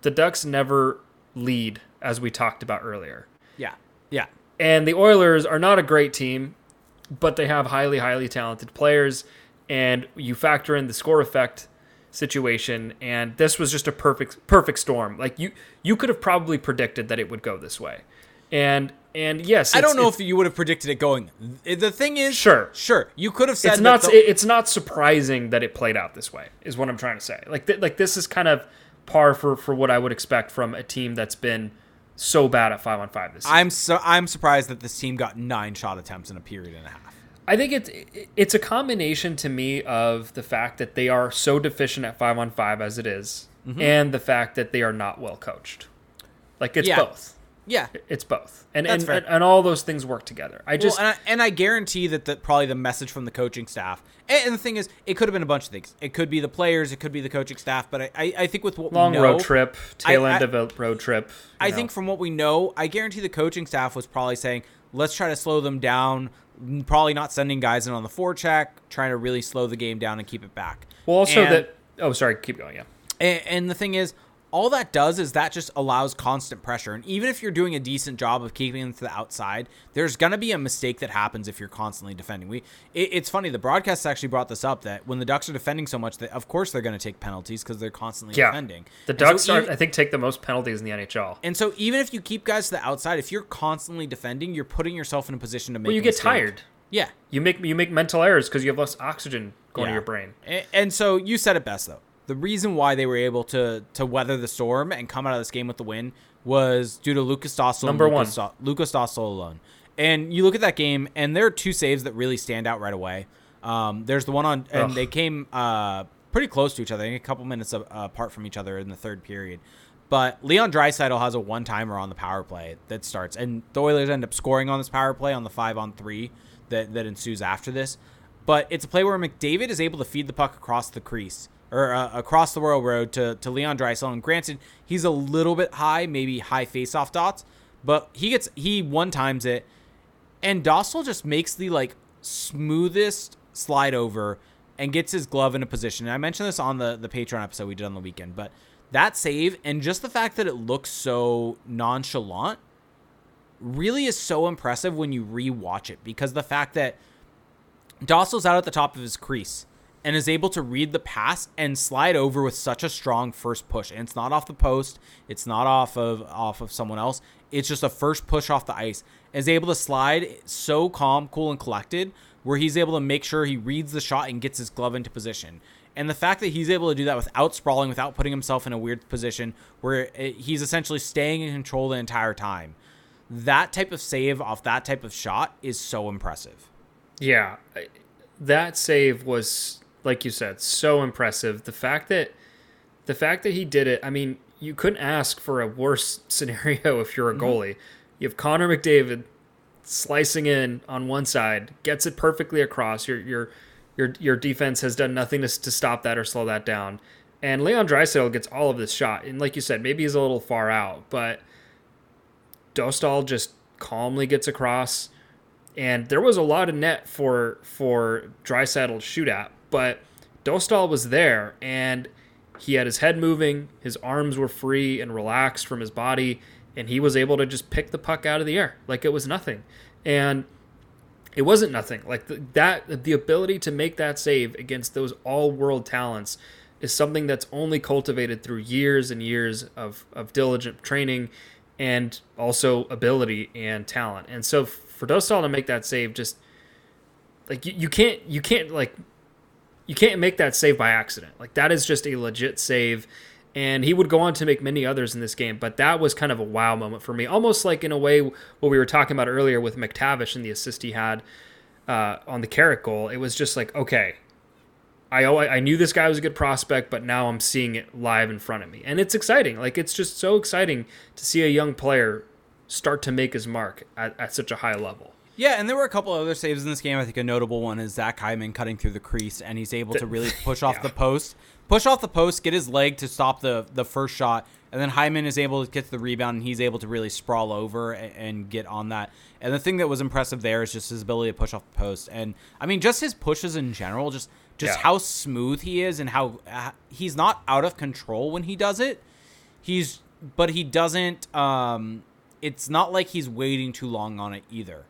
The Ducks never lead, as we talked about earlier. Yeah. Yeah. And the Oilers are not a great team, but they have highly, highly talented players. And you factor in the score effect situation, and this was just a perfect, perfect storm. Like you, you could have probably predicted that it would go this way. And and yes, I don't know if you would have predicted it going. The thing is, Sure. sure, you could have said it's not the- it's not surprising that it played out this way is what i'm trying to say like th- like this is kind of par for for what i would expect from a team that's been so bad at 5 on 5 this season. I'm so I'm surprised that this team got nine shot attempts in a period and a half. i think it's it's a combination to me of the fact that they are so deficient at 5 on 5 as it is, Mm-hmm. and the fact that they are not well coached like it's Yeah. both Yeah, it's both and and, and and all those things work together i just well, and, I, and I guarantee that the, probably the message from the coaching staff, and, the thing is, it could have been a bunch of things. It could be the players, it could be the coaching staff, but I, I, I think with what long we know, road trip tail I- end of a road trip I know. think from what we know, I guarantee the coaching staff was probably saying, let's try to slow them down. Probably not sending guys in on the forecheck, trying to really slow the game down and keep it back. well also that oh sorry keep going yeah And, and the thing is, all that does is that just allows constant pressure. And even if you're doing a decent job of keeping them to the outside, there's gonna be a mistake that happens if you're constantly defending. We, it, it's funny. The broadcast actually brought this up that when the Ducks are defending so much, that of course they're gonna take penalties because they're constantly Yeah. defending. The And so Ducks are, I think, take the most penalties in the NHL. and so even if you keep guys to the outside, if you're constantly defending, you're putting yourself in a position to make. Well, you get tired. Yeah. You make you make mental errors because you have less oxygen going to your brain. A- And so you said it best though. The reason why they were able to to weather the storm and come out of this game with the win was due to Lukas Dostal. Number and Lukas, Do- Lukas Dostal alone. And you look at that game, and there are two saves that really stand out right away. Um, there's the one on, and Ugh. they came uh, pretty close to each other, I think a couple minutes apart from each other in the third period. But Leon Draisaitl has a one timer on the power play that starts, and the Oilers end up scoring on this power play on the five on three that, that ensues after this. But it's a play where McDavid is able to feed the puck across the crease or uh, across the Royal Road to, to Leon Draisaitl. And granted, he's a little bit high, maybe high face-off dots, but he gets he one times it, and Dostal just makes the like smoothest slide over and gets his glove in a position. And I mentioned this on the the Patreon episode we did on the weekend, but that save and just the fact that it looks so nonchalant really is so impressive when you rewatch it because the fact that Dostal's out at the top of his crease and is able to read the pass and slide over with such a strong first push. And it's not off the post, it's not off of off of someone else. It's just a first push off the ice. Is able to slide so calm, cool, and collected, where he's able to make sure he reads the shot and gets his glove into position. And the fact that he's able to do that without sprawling, without putting himself in a weird position where it, he's essentially staying in control the entire time, that type of save off that type of shot is so impressive. Yeah, that save was like you said, so impressive. The fact that the fact that he did it, I mean, you couldn't ask for a worse scenario if you're a mm-hmm. goalie. You have Connor McDavid slicing in on one side, gets it perfectly across. Your your your your defense has done nothing to, to stop that or slow that down. And Leon Draisaitl gets all of this shot, and like you said, maybe he's a little far out, but Dostal just calmly gets across, and there was a lot of net for for Draisaitl to shoot at, but Dostal was there, and he had his head moving, his arms were free and relaxed from his body, and he was able to just pick the puck out of the air like it was nothing, and it wasn't nothing. Like the, that, the ability to make that save against those all world talents is something that's only cultivated through years and years of, of diligent training and also ability and talent. And so for Dostal to make that save, just like you, you can't, you can't like, you can't make that save by accident. Like that is just a legit save. And he would go on to make many others in this game, but that was kind of a wow moment for me. Almost like in a way what we were talking about earlier with McTavish and the assist he had uh, on the Carrick goal. It was just like, okay, I I knew this guy was a good prospect, but now I'm seeing it live in front of me, and it's exciting. Like it's just so exciting to see a young player start to make his mark at, at such a high level. Yeah, and there were a couple other saves in this game. I think a notable one is Zach Hyman cutting through the crease, and he's able to really push off yeah. the post, push off the post, get his leg to stop the the first shot, and then Hyman is able to get to the rebound, and he's able to really sprawl over and, and get on that. And the thing that was impressive there is just his ability to push off the post, and I mean just his pushes in general, just just yeah. how smooth he is and how uh, he's not out of control when he does it. He's but he doesn't um it's not like he's waiting too long on it either.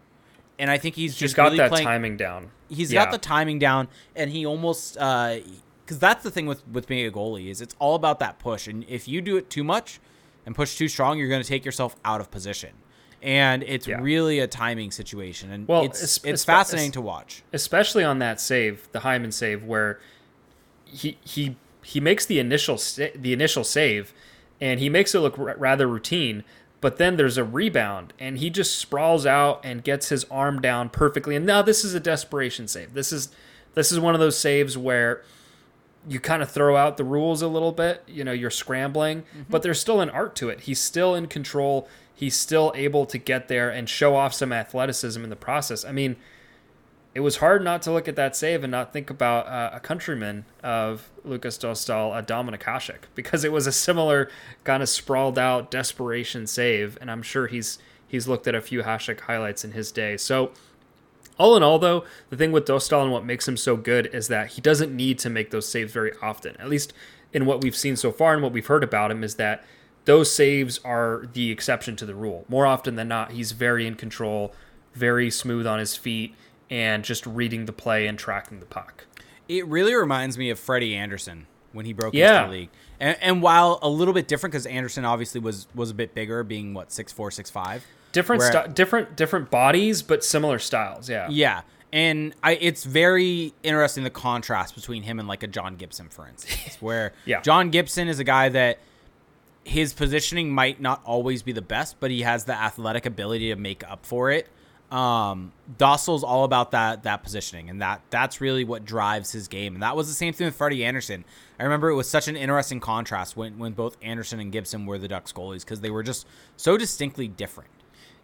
And I think he's, he's just got really that playing, timing down. He's yeah. got the timing down and he almost uh cuz that's the thing with with being a goalie is it's all about that push and if you do it too much and push too strong, you're going to take yourself out of position and it's yeah. really a timing situation, and well, it's it's, it's fascinating to watch, especially on that save, the Hyman save, where he he he makes the initial the initial save, and he makes it look r- rather routine. But then there's a rebound, and he just sprawls out and gets his arm down perfectly. And now this is a desperation save. This is this is one of those saves where you kind of throw out the rules a little bit. You know, you're scrambling, mm-hmm. but there's still an art to it. He's still in control he's still able to get there and show off some athleticism in the process. I mean, it was hard not to look at that save and not think about uh, a countryman of Lukas Dostal, uh, Dominik Hasek, because it was a similar kind of sprawled out desperation save, and I'm sure he's he's looked at a few Hasek highlights in his day. So, all in all, though, the thing with Dostal and what makes him so good is that he doesn't need to make those saves very often. At least in what we've seen so far and what we've heard about him is that those saves are the exception to the rule. More often than not, he's very in control, very smooth on his feet, and just reading the play and tracking the puck. It really reminds me of Freddie Andersen when he broke yeah. into the league. And, and while a little bit different, because Andersen obviously was was a bit bigger, being what six four, six five. Different, where, st- different, different bodies, but similar styles. Yeah, yeah. And I, it's very interesting the contrast between him and like a John Gibson, for instance, where yeah. John Gibson is a guy that his positioning might not always be the best, but he has the athletic ability to make up for it. Um, Dostal's all about that that positioning, and that that's really what drives his game. And that was the same thing with Freddie Andersen. I remember it was such an interesting contrast when when both Andersen and Gibson were the Ducks goalies because they were just so distinctly different.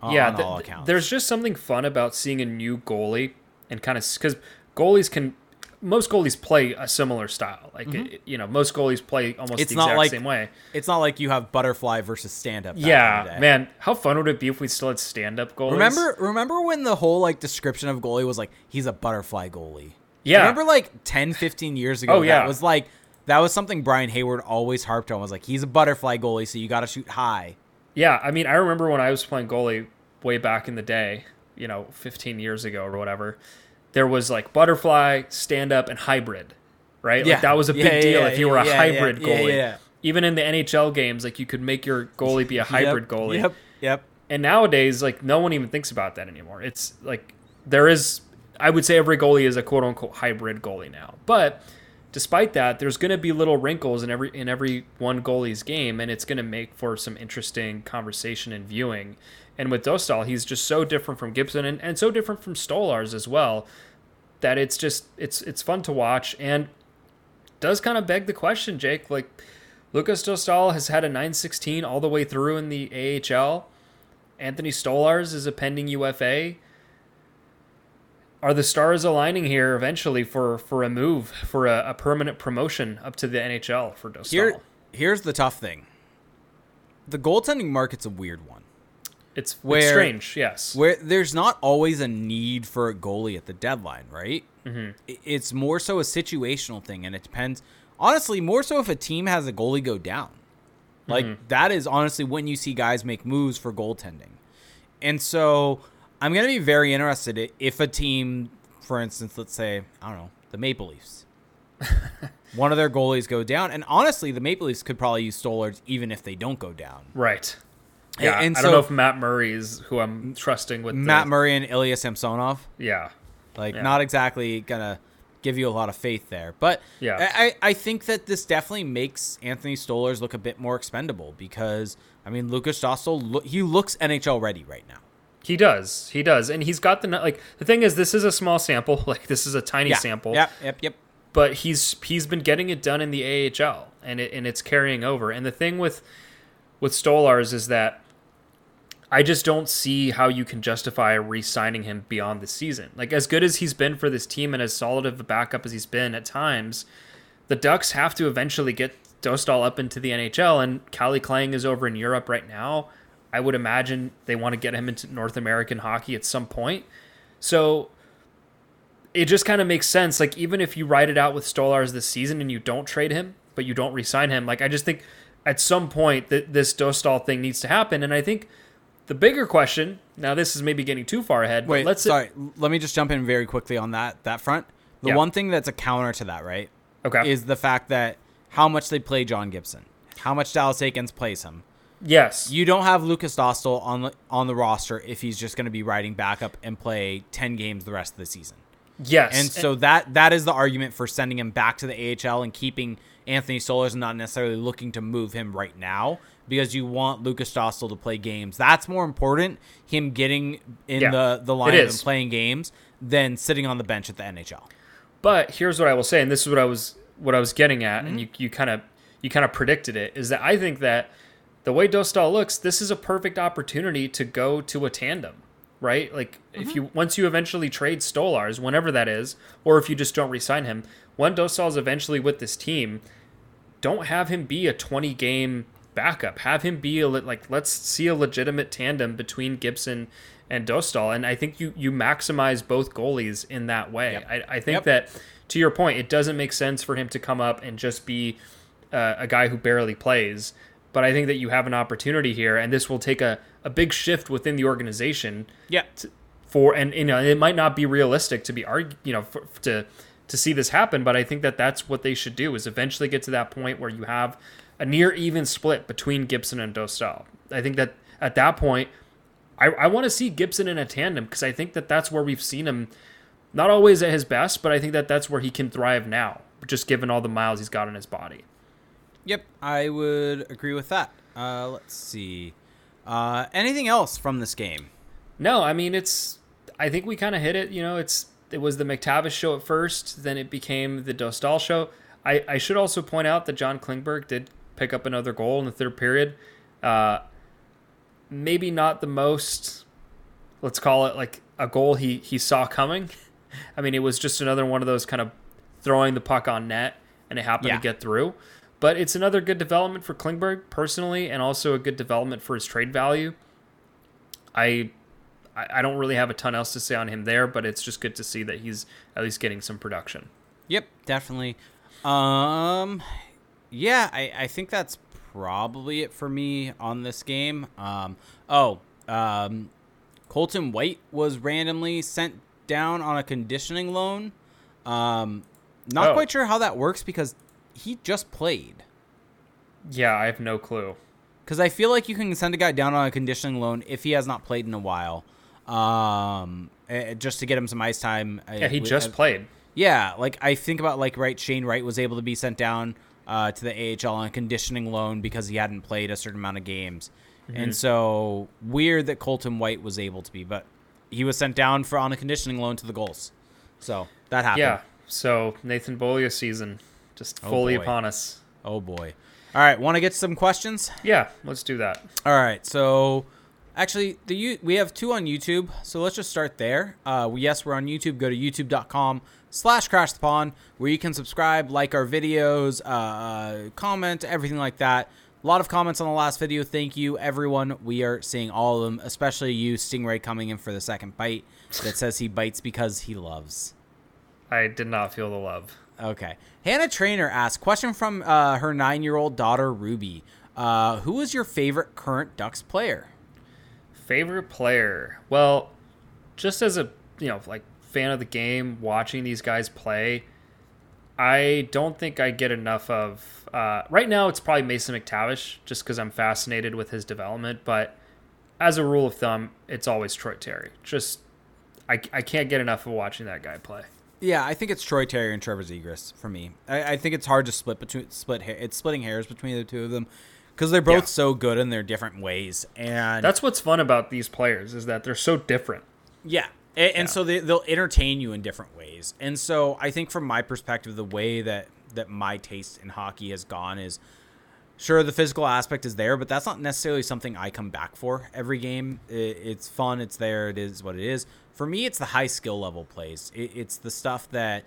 Uh, yeah, th- there's just something fun about seeing a new goalie and kind of because goalies can most goalies play a similar style. Like mm-hmm. it, you know, most goalies play almost it's the exact like, same way. It's not like you have butterfly versus stand up. Yeah, man, how fun would it be if we still had stand up goalies? Remember, remember when the whole like description of goalie was like he's a butterfly goalie. Yeah, remember like 10, 15 years ago. Oh yeah, was like that was something Brian Hayward always harped on. Was like he's a butterfly goalie, so you got to shoot high. Yeah, I mean, I remember when I was playing goalie way back in the day. You know, fifteen years ago or whatever there was like butterfly, stand up, and hybrid, right? Yeah. Like that was a big yeah, deal yeah, if you were a hybrid goalie. Even in the NHL games, like you could make your goalie be a hybrid yep, goalie. Yep. Yep. And nowadays, like no one even thinks about that anymore. It's like there is, I would say every goalie is a quote unquote hybrid goalie now. But despite that, there's going to be little wrinkles in every in every one goalie's game, and it's going to make for some interesting conversation and viewing. And with Dostal, he's just so different from Gibson and, and so different from Stolarz as well that it's just it's it's fun to watch and does kind of beg the question, Jake. Like Lukas Dostal has had a 916 all the way through in the AHL. Anthony Stolarz is a pending UFA. Are the stars aligning here eventually for for a move for a, a permanent promotion up to the NHL for Dostal? Here, here's the tough thing. The goaltending market's a weird one. It's, Where- it's strange. Yes. where there's not always a need for a goalie at the deadline, right? Mm-hmm. It's more so a situational thing, and it depends. Honestly, more so if a team has a goalie go down. Like that is honestly when you see guys make moves for goaltending. And so I'm gonna be very interested if a team, for instance, let's say I don't know the Maple Leafs, one of their goalies go down, and honestly, the Maple Leafs could probably use Stolarz even if they don't go down. Right. And- Yeah. and I don't so- know if Matt Murray is who I'm trusting with Matt the, Murray and Ilya Samsonov. Yeah. Like, Yeah. not exactly gonna give you a lot of faith there. But Yeah. I, I think that this definitely makes Anthony Stolarz look a bit more expendable because I mean Lukas Dostal lo- he looks NHL ready right now. He does. He does. And he's got the like the thing is this is a small sample. Like this is a tiny Yeah. sample. Yep. Yep. Yep. but he's he's been getting it done in the AHL and it, and it's carrying over. And the thing with with Stolarz is that I just don't see how you can justify re-signing him beyond the season. Like as good as he's been for this team and as solid of a backup as he's been at times, the Ducks have to eventually get Dostal up into the NHL and Calle Clang is over in Europe right now. I would imagine they want to get him into North American hockey at some point. So it just kind of makes sense. Like even if you ride it out with Stolarz this season and you don't trade him, but you don't re-sign him, like I just think at some point that this Dostal thing needs to happen. And I think the bigger question now, this is maybe getting too far ahead. Wait, but let's sorry. Let me just jump in very quickly on that that front. The Yeah. one thing that's a counter to that, right, okay. is the fact that how much they play John Gibson, how much Dallas Eakins plays him. yes, You don't have Lukas Dostal on the on the roster if he's just going to be riding backup and play ten games the rest of the season. yes, And so that that is the argument for sending him back to the AHL and keeping Anthony Stolarz and not necessarily looking to move him right now because you want Lukas Dostal to play games. That's more important, him getting in Yeah, the, the lineup and playing games than sitting on the bench at the NHL. But here's what I will say, and this is what I was what I was getting at, Mm-hmm. and you you kind of you kind of predicted it, is that I think that the way Dostal looks, this is a perfect opportunity to go to a tandem, right? Like Mm-hmm. if you once you eventually trade Stolarz, whenever that is, or if you just don't re-sign him, when Dostal's eventually with this team, don't have him be a 20 game backup. Have him be a like let's see a legitimate tandem between Gibson and Dostal, and I think you you maximize both goalies in that way. Yep. I, I think Yep. that to your point, it doesn't make sense for him to come up and just be uh, a guy who barely plays. But I think that you have an opportunity here, and this will take a, a big shift within the organization Yeah. for and you know it might not be realistic to be argu- you know for, to to see this happen but i think that that's what they should do is eventually get to that point where you have a near even split between gibson and dostal i think that at that point i, I want to see gibson in a tandem because i think that that's where we've seen him not always at his best but i think that that's where he can thrive now just given all the miles he's got in his body Yep, I would agree with that. Uh, let's see. Uh, anything else from this game? No, I mean it's. I think we kind of hit it. You know, it's it was the McTavish show at first, then it became the Dostal show. I I should also point out that John Klingberg did pick up another goal in the third period. Uh, maybe not the most. Let's call it like a goal he he saw coming. I mean, it was just another one of those kind of throwing the puck on net, and it happened Yeah. to get through. But it's another good development for Klingberg personally, and also a good development for his trade value. I I I don't really have a ton else to say on him there, but it's just good to see that he's at least getting some production. Yep, definitely. Um, yeah, I, I think that's probably it for me on this game. Um, oh, um, Colton White was randomly sent down on a conditioning loan. Um, not Oh. quite sure how that works because he just played. Yeah, I have no clue. Because I feel like you can send a guy down on a conditioning loan if he has not played in a while, um, just to get him some ice time. Yeah, he just played. Yeah, like I think about like right, Shane Wright was able to be sent down uh, to the AHL on a conditioning loan because he hadn't played a certain amount of games, Mm-hmm. and so weird that Colton White was able to be, but he was sent down for on a conditioning loan to the Gulls, so that happened. Yeah. So Nathan Beaulieu season just Oh, fully boy. upon us. Oh boy. All right, want to get some questions? Yeah, let's do that. All right, so actually, the you we have two on YouTube, so let's just start there. Uh, we- yes, we're on YouTube. Go to youtube.com slash crash the pond where you can subscribe, like our videos, uh, comment, everything like that. A lot of comments on the last video. Thank you, everyone. We are seeing all of them, especially you, Stingray, coming in for the second bite that says he bites because he loves. I did not feel the love. Okay. Hannah Trainer asks question from uh, her nine year old daughter, Ruby. Uh, who is your favorite current Ducks player? Favorite player? Well, just as a you know like fan of the game, watching these guys play, I don't think I get enough of. Uh, right now, it's probably Mason McTavish, just because I'm fascinated with his development. But as a rule of thumb, it's always Troy Terry. Just I, I can't get enough of watching that guy play. Yeah, I think it's Troy Terry and Trevor Zegras for me. I, I think it's hard to split between split. It's splitting hairs between the two of them because they're both yeah. so good in their different ways. And that's what's fun about these players is that they're so different. Yeah, and, and yeah. so they, they'll entertain you in different ways. And so I think from my perspective, the way that that my taste in hockey has gone is sure the physical aspect is there but that's not necessarily something i come back for every game it's fun it's there it is what it is for me it's the high skill level plays it's the stuff that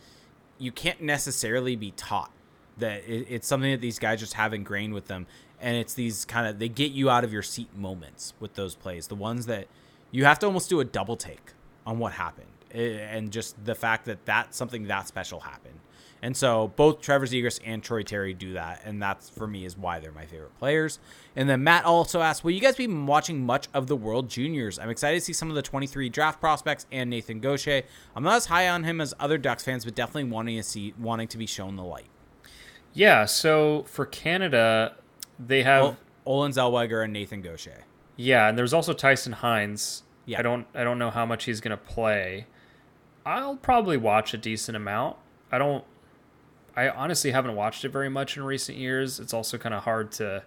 you can't necessarily be taught that it's something that these guys just have ingrained with them and it's these kind of they get you out of your seat moments with those plays the ones that you have to almost do a double take on what happened eh, and just the fact that that something that special happened and so both Trevor Zegras and Troy Terry do that, and that's for me is why they're my favorite players. And then Matt also asked, "Will you guys be watching much of the World Juniors? I'm excited to see some of the 23 draft prospects and Nathan Gaucher. I'm not as high on him as other Ducks fans, but definitely wanting to see wanting to be shown the light." Yeah. So for Canada, they have Olen Zellweger and Nathan Gaucher. Yeah, and there's also Tyson Hinds. Yeah. I don't I don't know how much he's going to play. I'll probably watch a decent amount. I don't I honestly haven't watched it very much in recent years. It's also kind of hard to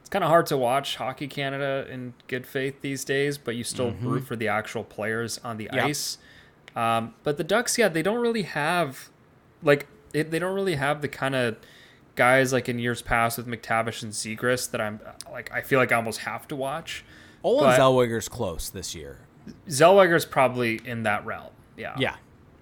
it's kind of hard to watch Hockey Canada in good faith these days, but you still mm-hmm. root for the actual players on the yep. ice. Um, but the Ducks, yeah, they don't really have like it, they don't really have the kind of guys like in years past with McTavish and Zegras that I'm like I feel like I almost have to watch. Olen Zellweger's close this year. Zellweger's probably in that realm. Yeah. Yeah.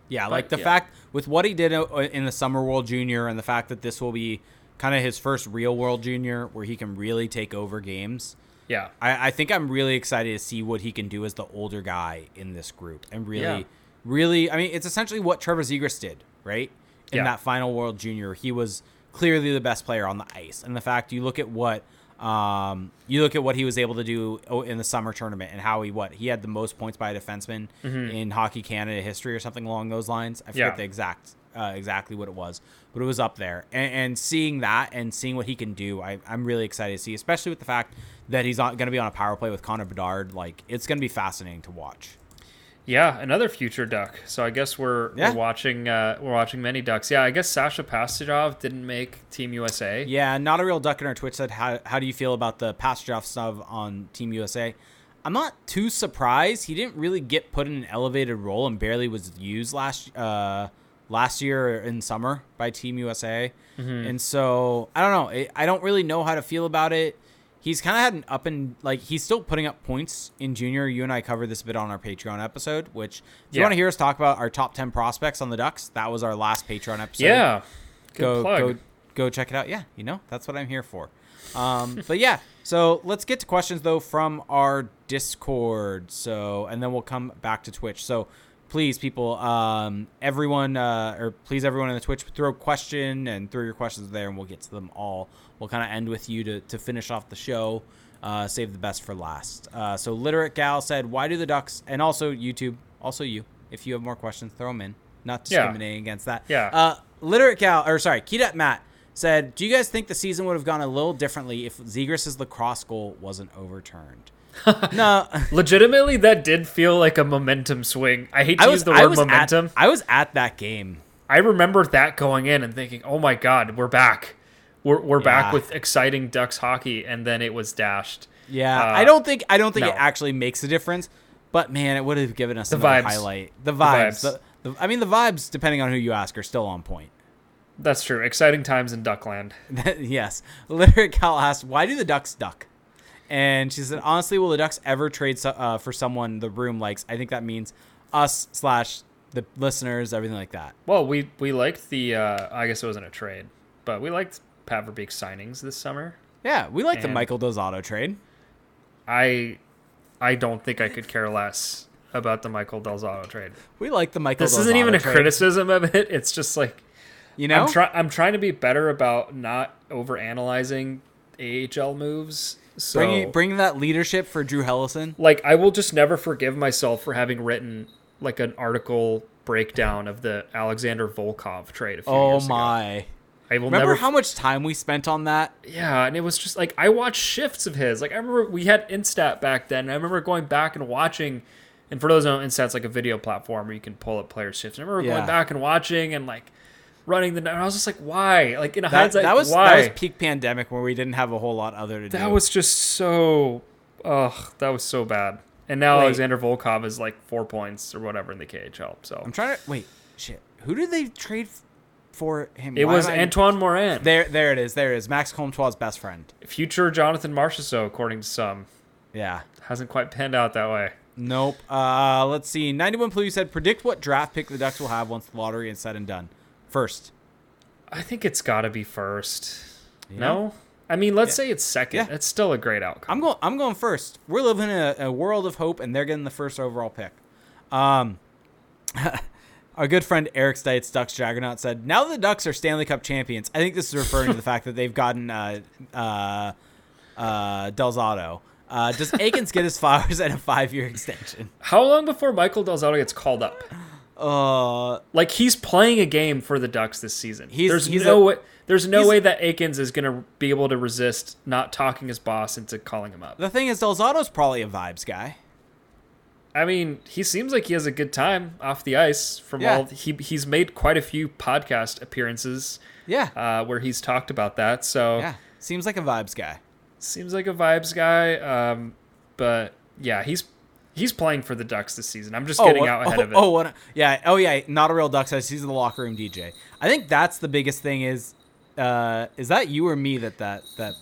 Yeah, like the yeah. fact with what he did in the Summer World Junior and the fact that this will be kind of his first real World Junior where he can really take over games. Yeah. I, I think I'm really excited to see what he can do as the older guy in this group and really, yeah. really, I mean, it's essentially what Trevor Zegras did, right? In yeah. that final World Junior. He was clearly the best player on the ice. And the fact you look at what um, you look at what he was able to do in the summer tournament and how he what he had the most points by a defenseman mm-hmm. in Hockey Canada history or something along those lines. I forget yeah. the exact uh, exactly what it was, but it was up there. And, and seeing that and seeing what he can do, I, am really excited to see, especially with the fact that he's not going to be on a power play with Connor Bedard. Like it's going to be fascinating to watch. Yeah, another future duck. So I guess we're, yeah. we're watching uh, we're watching many ducks. Yeah, I guess Sasha Pastujov didn't make Team USA. Yeah, not a real duck in our Twitch said how how do you feel about the Pastujov sub on Team USA? I'm not too surprised. He didn't really get put in an elevated role and barely was used last uh, last year in summer by Team USA. Mm-hmm. And so I don't know. I don't really know how to feel about it he's kind of had an up and like he's still putting up points in junior. You and I covered this a bit on our Patreon episode. Which if yeah. you want to hear us talk about our top ten prospects on the Ducks, that was our last Patreon episode. Yeah, Good go plug. go go check it out. Yeah, you know that's what I'm here for. Um, but yeah, so let's get to questions though from our Discord. So and then we'll come back to Twitch. So please, people, um, everyone, uh, or please, everyone in the Twitch, throw a question and throw your questions there, and we'll get to them all. We'll kind of end with you to, to finish off the show. Uh, save the best for last. Uh, so, Literate Gal said, Why do the Ducks, and also YouTube, also you, if you have more questions, throw them in. Not discriminating yeah. against that. Yeah. Uh, Literate Gal, or sorry, Kedat Matt said, Do you guys think the season would have gone a little differently if Zegras' lacrosse goal wasn't overturned? no, legitimately, that did feel like a momentum swing. I hate to was, use the word momentum. At, I was at that game. I remember that going in and thinking, "Oh my god, we're back! We're we're yeah. back with exciting Ducks hockey." And then it was dashed. Yeah, uh, I don't think I don't think no. it actually makes a difference. But man, it would have given us the vibes. highlight. The vibes. The vibes. The, the, I mean, the vibes, depending on who you ask, are still on point. That's true. Exciting times in Duckland. yes. Lyric Cal asked, "Why do the Ducks duck?" And she said, honestly, will the Ducks ever trade uh, for someone the room likes? I think that means us slash the listeners, everything like that. Well, we we liked the. Uh, I guess it wasn't a trade, but we liked Pat Verbeek's signings this summer. Yeah, we like the Michael Del Zotto trade. I I don't think I could care less about the Michael Del Zotto trade. We like the Michael. This isn't even a trade. criticism of it. It's just like You know, I'm trying I'm trying to be better about not over analyzing AHL moves. So bringing bringing that leadership for Drew Helleson. like I will just never forgive myself for having written like an article breakdown of the Alexander Volkov trade a few Oh years ago. my! I will Remember never how much time we spent on that? Yeah, and it was just like I watched shifts of his. Like I remember we had Instat back then. And I remember going back and watching. And for those who don't know, Instat's like a video platform where you can pull up player shifts. And I remember Yeah. going back and watching and like running the. And I was just like, why? Like in a That, hindsight, that was why? that was peak pandemic where we didn't have a whole lot other to do. That was just so. Ugh, that was so bad. And now Wait. Alexander Volkov is like four points or whatever in the KHL. So I'm trying to wait. Shit, who did they trade for him? it Why was am I- Antoine Morand, There, there it is. There it is. Max Comtois' best friend. future Jonathan Marchessault, according to some. Yeah. Hasn't quite panned out that way. Nope. Uh, let's see. 91 Blue said, predict what draft pick the Ducks will have once the lottery is said and done. First. I think it's got to be first. Yeah. No, I mean, let's Yeah. say it's second. Yeah. It's still a great outcome. I'm going. I'm going first. We're living in a, a world of hope, and they're getting the first overall pick. Um, our good friend Eric Stites, Ducks Jaggernaut, said, "Now the Ducks are Stanley Cup champions, I think this is referring to the fact that they've gotten uh, uh, uh, Del Zotto. Uh, does Eakins get his flowers and a five-year extension? How long before Michael Del Zotto gets called up? Uh, Like he's playing a game for the Ducks this season. There's he's no a- way. There's no way that Eakins is gonna be able to resist not talking his boss into calling him up. the thing is, Del Zotto's probably a vibes guy. I mean, he seems like he has a good time off the ice. From Yeah. all he he's made quite a few podcast appearances Yeah, uh, where he's talked about that. So yeah. Seems like a vibes guy. seems like a vibes guy. Um, but yeah, he's he's playing for the Ducks this season. I'm just getting what- out ahead oh, of it. Oh, what, yeah. Oh, yeah. Not a real Ducks. He's in the locker room DJ. I think that's the biggest thing. Is uh, is that you or me that that that?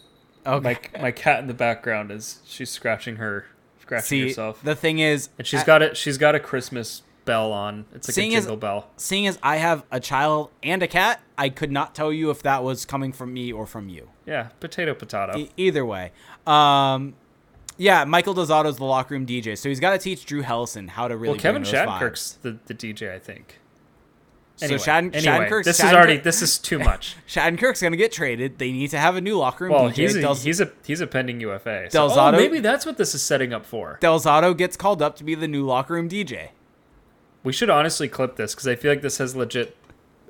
Okay. My my cat in the background is she's scratching her scratching See, herself, the thing is, and she's uh, got it. She's got a Christmas bell on. It's like Seeing a as- jingle bell. Seeing as I have a child and a cat, I could not tell you if that was coming from me or from you. Yeah, potato potato. E- either way, um, yeah. Michael Del Zotto's the locker room DJ, so he's got to teach Drew Helleson how to really. well, Kevin. Shattenkirk's the, the DJ, I think. So Anyway, Shad- anyway, Shattenkirk's- this is already this is too much. Shattenkirk's gonna get traded. They need to have a new locker room Well, DJ. he's a, Del- he's a he's a pending UFA. So, oh, maybe that's what this is setting up for. Del Zotto gets called up to be the new locker room DJ. We should honestly clip this because I feel like this has legit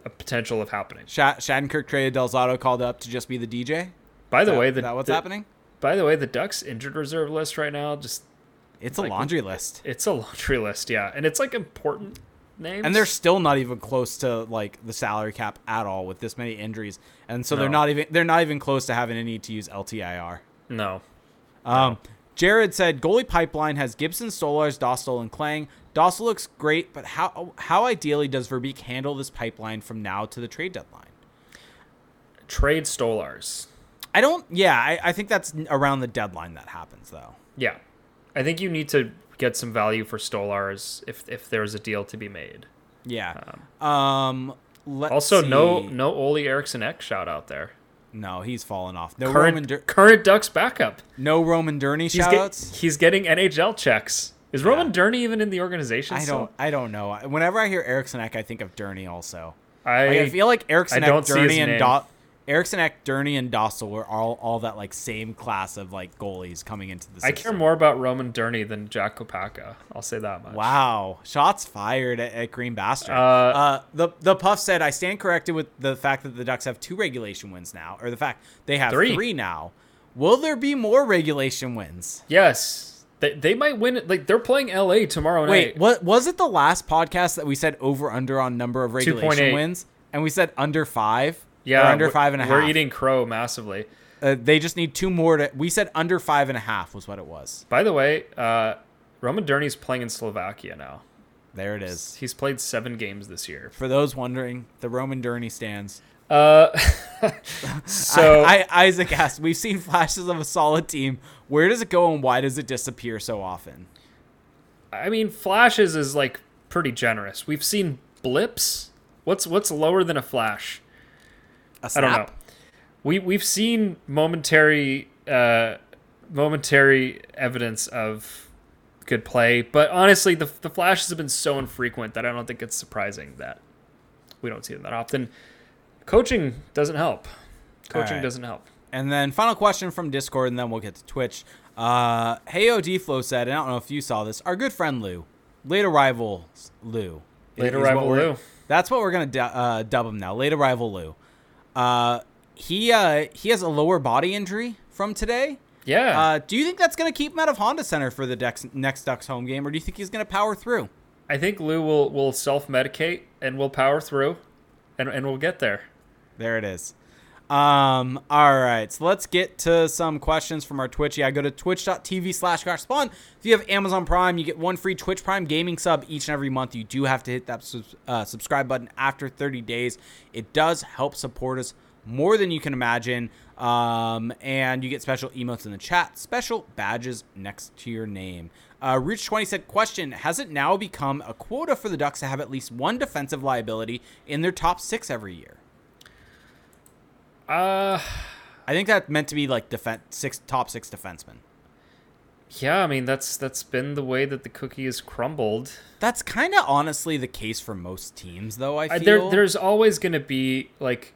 a potential of happening. Sha- Shattenkirk traded Del Zotto called up to just be the DJ. By the that- way, the, that what's the- happening? By the way, the Ducks injured reserve list right now just It's a laundry list, it's a laundry list, yeah, and it's like important names. and they're still not even close to like the salary cap at all with this many injuries, and so they're not even they're not even close to having a need to use LTIR. no. Um, Jared said goalie pipeline has Gibson, Stolarz, Dostal, and Clang. Dostal looks great, but how how ideally does Verbeek handle this pipeline from now to the trade deadline? Trade Stolarz. I don't. Yeah, I, I think that's around the deadline that happens though. Yeah, I think you need to get some value for Stolarz if if there's a deal to be made. Yeah. Um. Let's Also, no see. no Olle Eriksson Ek shout out there. No, he's fallen off. No Roman. Current Dur- current Ducks backup. no Roman Durny He's, get, shoutouts. he's getting NHL checks. Is Roman Durny even in the organization? I don't. I don't know. Whenever I hear Eriksson Ek, I think of Durny also. I, Like, I feel like Eriksson Ek, don't see his Durny, and name. Do- Eriksson Ek, Durny, and Dostal were all all that like same class of like goalies coming into the. Season. I care more about Roman Durny than Jack Kopacka. I'll say that much. Wow, shots fired at, at Green Bastard. Uh, Uh, the the puff said, "I stand corrected with the fact that the Ducks have two regulation wins now, or the fact they have Three. three, now. Will there be more regulation wins?" Yes, they, they might win. Like they're playing LA tomorrow Wait, night. what was it? The last podcast that we said over under on number of regulation 2.8. wins, and we said under five. Yeah, or under we're- five and a half. We're eating crow massively. Uh, they just need two more to. We said under five and a half was what it was. By the way, uh, Roman Durny's playing in Slovakia now. There it is. He's played seven games this year. For those wondering, the Roman Durny stands. Uh, so I, I, Isaac asked, "We've seen flashes of a solid team. Where does it go, and why does it disappear so often?" I mean, flashes is like pretty generous. We've seen blips. What's what's lower than a flash? I don't know. we we've seen momentary uh, momentary evidence of good play, but honestly, the the flashes have been so infrequent that I don't think it's surprising that we don't see them that often. Coaching doesn't help. Coaching right. doesn't help. And then final question from Discord, and then we'll get to Twitch. Uh, hey OD Flow said, and I don't know if you saw this. Our good friend Lou, late arrival Lou, Late arrival Lou. That's what we're gonna du- uh, dub him now. Late arrival Lou. Uh, he uh, he has a lower body injury from today. Yeah. Uh, do you think that's gonna keep him out of Honda Center for the Dex- next Ducks home game, or do you think he's gonna power through? I think Lou will will self medicate and we'll power through, and and we'll get there. There it is. Um, all right, so let's get to some questions from our Twitch. Yeah, go to twitch.tv slash Spawn. If you have Amazon Prime, you get one free Twitch Prime gaming sub each and every month. You do have to hit that subs- uh, subscribe button after 30 days. It does help support us more than you can imagine. Um, and you get special emotes in the chat, special badges next to your name. Uh, Reach20 said, Question Has it now become a quota for the Ducks to have at least one defensive liability in their top six every year? Uh, I think that meant to be like defense six top six defensemen. yeah. I mean, that's that's been the way that the cookie has crumbled. That's kind of honestly the case for most teams, though. I I, feel there, there's always going to be like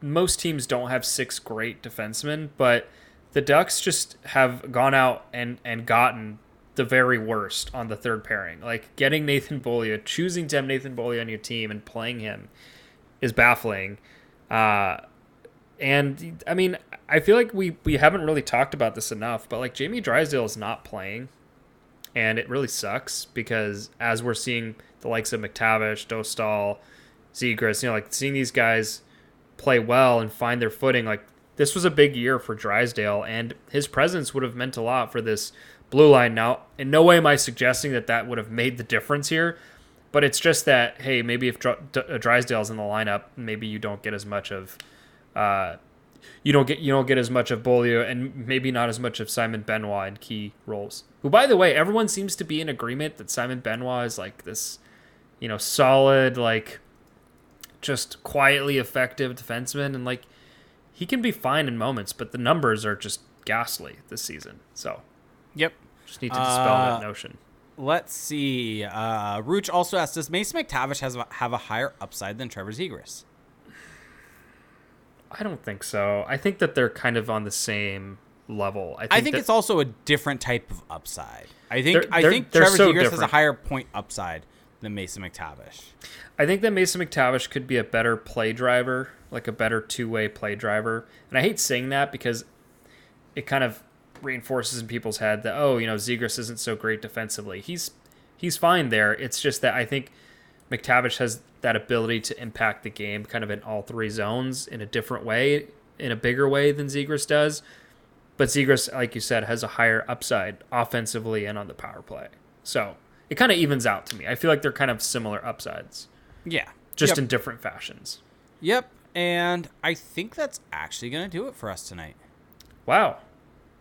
most teams don't have six great defensemen, but the Ducks just have gone out and and gotten the very worst on the third pairing. Like getting Nathan Beaulieu, choosing to have Nathan Beaulieu on your team and playing him is baffling. Uh, and I mean, I feel like we we haven't really talked about this enough, but like Jamie Drysdale is not playing, and it really sucks because as we're seeing the likes of McTavish, Dostal, Zegras, you know, like seeing these guys play well and find their footing, like this was a big year for Drysdale, and his presence would have meant a lot for this blue line. Now, in no way am I suggesting that that would have made the difference here, but it's just that hey, maybe if Drysdale's in the lineup, maybe you don't get as much of. Uh, you don't get you don't get as much of Beaulieu and maybe not as much of Simon Benoit in key roles. Who, by the way, everyone seems to be in agreement that Simon Benoit is like this, you know, solid, like just quietly effective defenseman, and like he can be fine in moments, but the numbers are just ghastly this season. So Yep. just need to dispel Uh, that notion. Let's see. Uh, Rooch also asked, "Does Mason McTavish has have a higher upside than Trevor Zegras?" I don't think so. I think that they're kind of on the same level. I think, I think that- it's also a different type of upside. I think They're- I they're- think Trevor so has a higher point upside than Mason McTavish. I think that Mason McTavish could be a better play driver, like a better two way play driver. And I hate saying that because it kind of reinforces in people's head that oh, you know, Zegras isn't so great defensively. He's he's fine there. It's just that I think McTavish has that ability to impact the game kind of in all three zones in a different way, in a bigger way than Zegras does. But Zegras, like you said, has a higher upside offensively and on the power play. So it kind of evens out to me. I feel like they're kind of similar upsides Yeah. just yep. in different fashions. Yep. And I think that's actually going to do it for us tonight. Wow.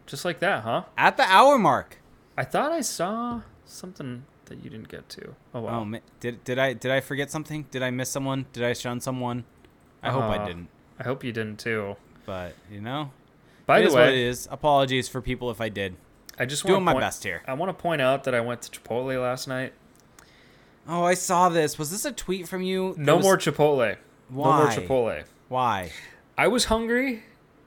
Just like that, huh? At the hour mark. I thought I saw something that you didn't get to. Oh wow. Oh, did did I did I forget something? Did I miss someone? Did I shun someone? I hope I Uh, didn't. I hope you didn't too. But you know, By it the is what it way, is. Apologies for people if I did. I just Doing want my point, best here. I want to point out that I went to Chipotle last night. Oh, I saw this. Was this a tweet from you? No was- more Chipotle. Why? No more Chipotle. Why? I was hungry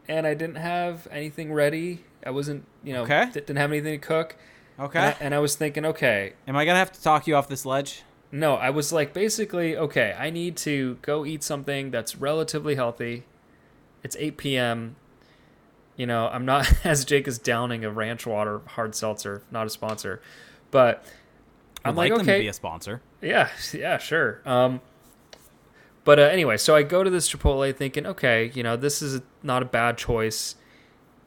and I didn't have anything ready. I wasn't, you know, Okay. di- didn't have anything to cook. Okay. And I, and I was thinking, okay, Am I gonna have to talk you off this ledge? No, I was like basically okay. I need to go eat something that's relatively healthy. It's 8 p.m. You know, I'm not as Jake is downing a ranch water hard seltzer, not a sponsor, but I'm I'd like, like them to okay, be a sponsor. yeah, yeah, sure. Um, but uh, anyway, so I go to this Chipotle thinking, okay, you know, this is not a bad choice,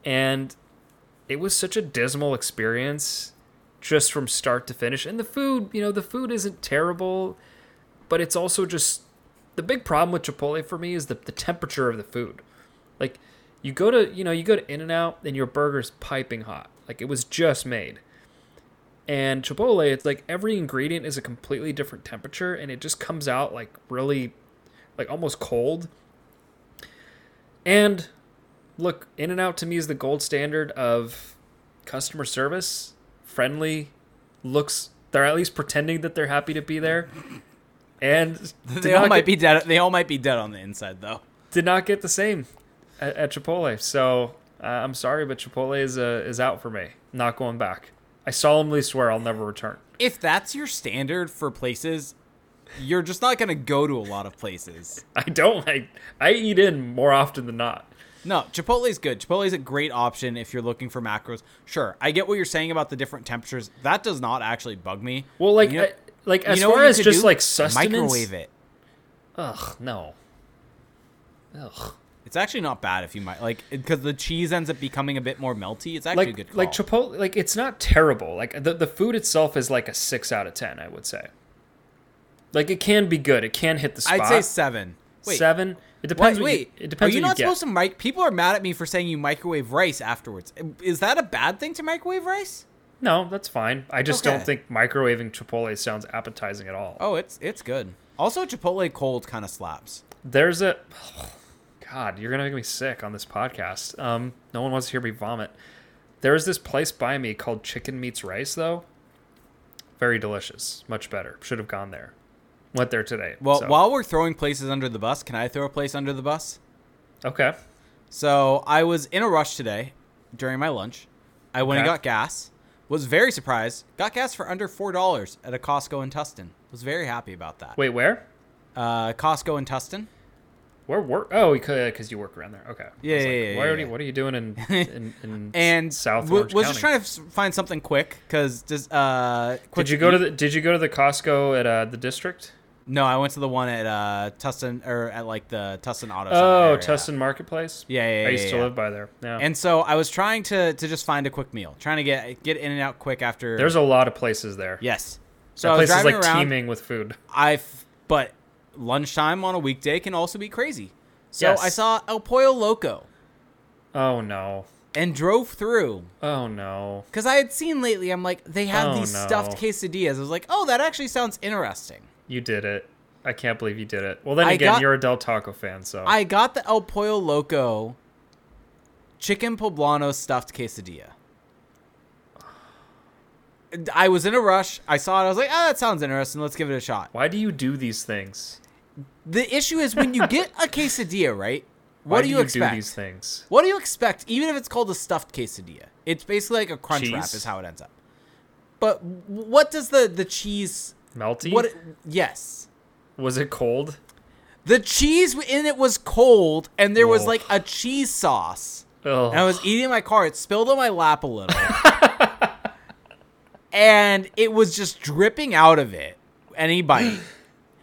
and it was such a dismal experience, just from start to finish. And the food, you know, the food isn't terrible, but it's also just the big problem with Chipotle for me is the the temperature of the food. Like, you go to, you know, you go to In and Out, and your burger's piping hot, like it was just made. And Chipotle, it's like every ingredient is a completely different temperature and it just comes out like really like almost cold. And look, In and Out to me is the gold standard of customer service. Friendly, looks. They're at least pretending that they're happy to be there, and They all not might be dead. They all might be dead on the inside, though. did not get the same at, at Chipotle. So uh, I'm sorry, but Chipotle is uh, is out for me. Not going back. I solemnly swear I'll never return. If that's your standard for places, you're just not gonna go to a lot of places. I don't. I I eat in more often than not. No, Chipotle is good. Chipotle is a great option if you're looking for macros. Sure, I get what you're saying about the different temperatures. That does not actually bug me. Well, like You know- I, like as you know far as just do? like sustenance. microwave it. Ugh, no. Ugh. It's actually not bad if you might like because the cheese ends up becoming a bit more melty. It's actually a Like good call. like Chipotle, like it's not terrible. Like the the food itself is like a six out of ten. I would say. Like it can be good. It can hit the spot. I'd say seven. Wait, seven. It depends. what wait. You, it depends. Are you not you supposed to mic? People are mad at me for saying you microwave rice afterwards. Is that a bad thing to microwave rice? No, that's fine. I just don't think microwaving Chipotle sounds appetizing at all. Oh, it's it's good. Also, Chipotle cold kind of slaps. There's a God, you're gonna make me sick on this podcast. Um, no one wants to hear me vomit. There's this place by me called Chicken Meets Rice, though. Very delicious, much better. Should have gone there. Went there today. Well, so- while we're throwing places under the bus, can I throw a place under the bus? okay, So I was in a rush today during my lunch. I went and got gas. Was very surprised. Got gas for under four dollars at a Costco in Tustin. Was very happy about that. wait, where? Uh, Costco in Tustin. Where work? Oh, because you work around there. Okay. Yeah, yeah, like, yeah, Why yeah, are you, what are you doing in in, in And South w- was County? just trying to find something quick because uh. Quick Did you go to the Did you go to the Costco at uh, the district? No, I went to the one at uh Tustin or at like the Tustin Auto. Oh. Tustin Marketplace. Yeah, yeah, yeah. I used yeah, to yeah. live by there. Yeah. And so I was trying to to just find a quick meal, trying to get get in and out quick after. There's a lot of places there. yes. So that I was place is like around. teeming with food. I but lunchtime on a weekday can also be crazy. So Yes. I saw El Pollo Loco Oh no. and drove through Oh no. because I had seen lately. I'm like, they have Oh, these no. stuffed quesadillas. I was like, oh, that actually sounds interesting. You did it. I can't believe you did it. Well, then I again, got- you're a Del Taco fan, so I got the El Pollo Loco chicken poblano stuffed quesadilla. I was in a rush. I saw it. I was like, "Ah, that sounds interesting. Let's give it a shot." why do you do these things? The issue is when you get a quesadilla, right? Why What do you expect? do these things? What do you expect? Even if it's called a stuffed quesadilla, it's basically like a crunch wrap. Is how it ends up. But what does the the cheese? Melty? What? Yes, was it cold? the cheese in it was cold, and there was like a cheese sauce. Oh, And I was eating my car. It spilled on my lap a little. and it was just dripping out of it. Any bite.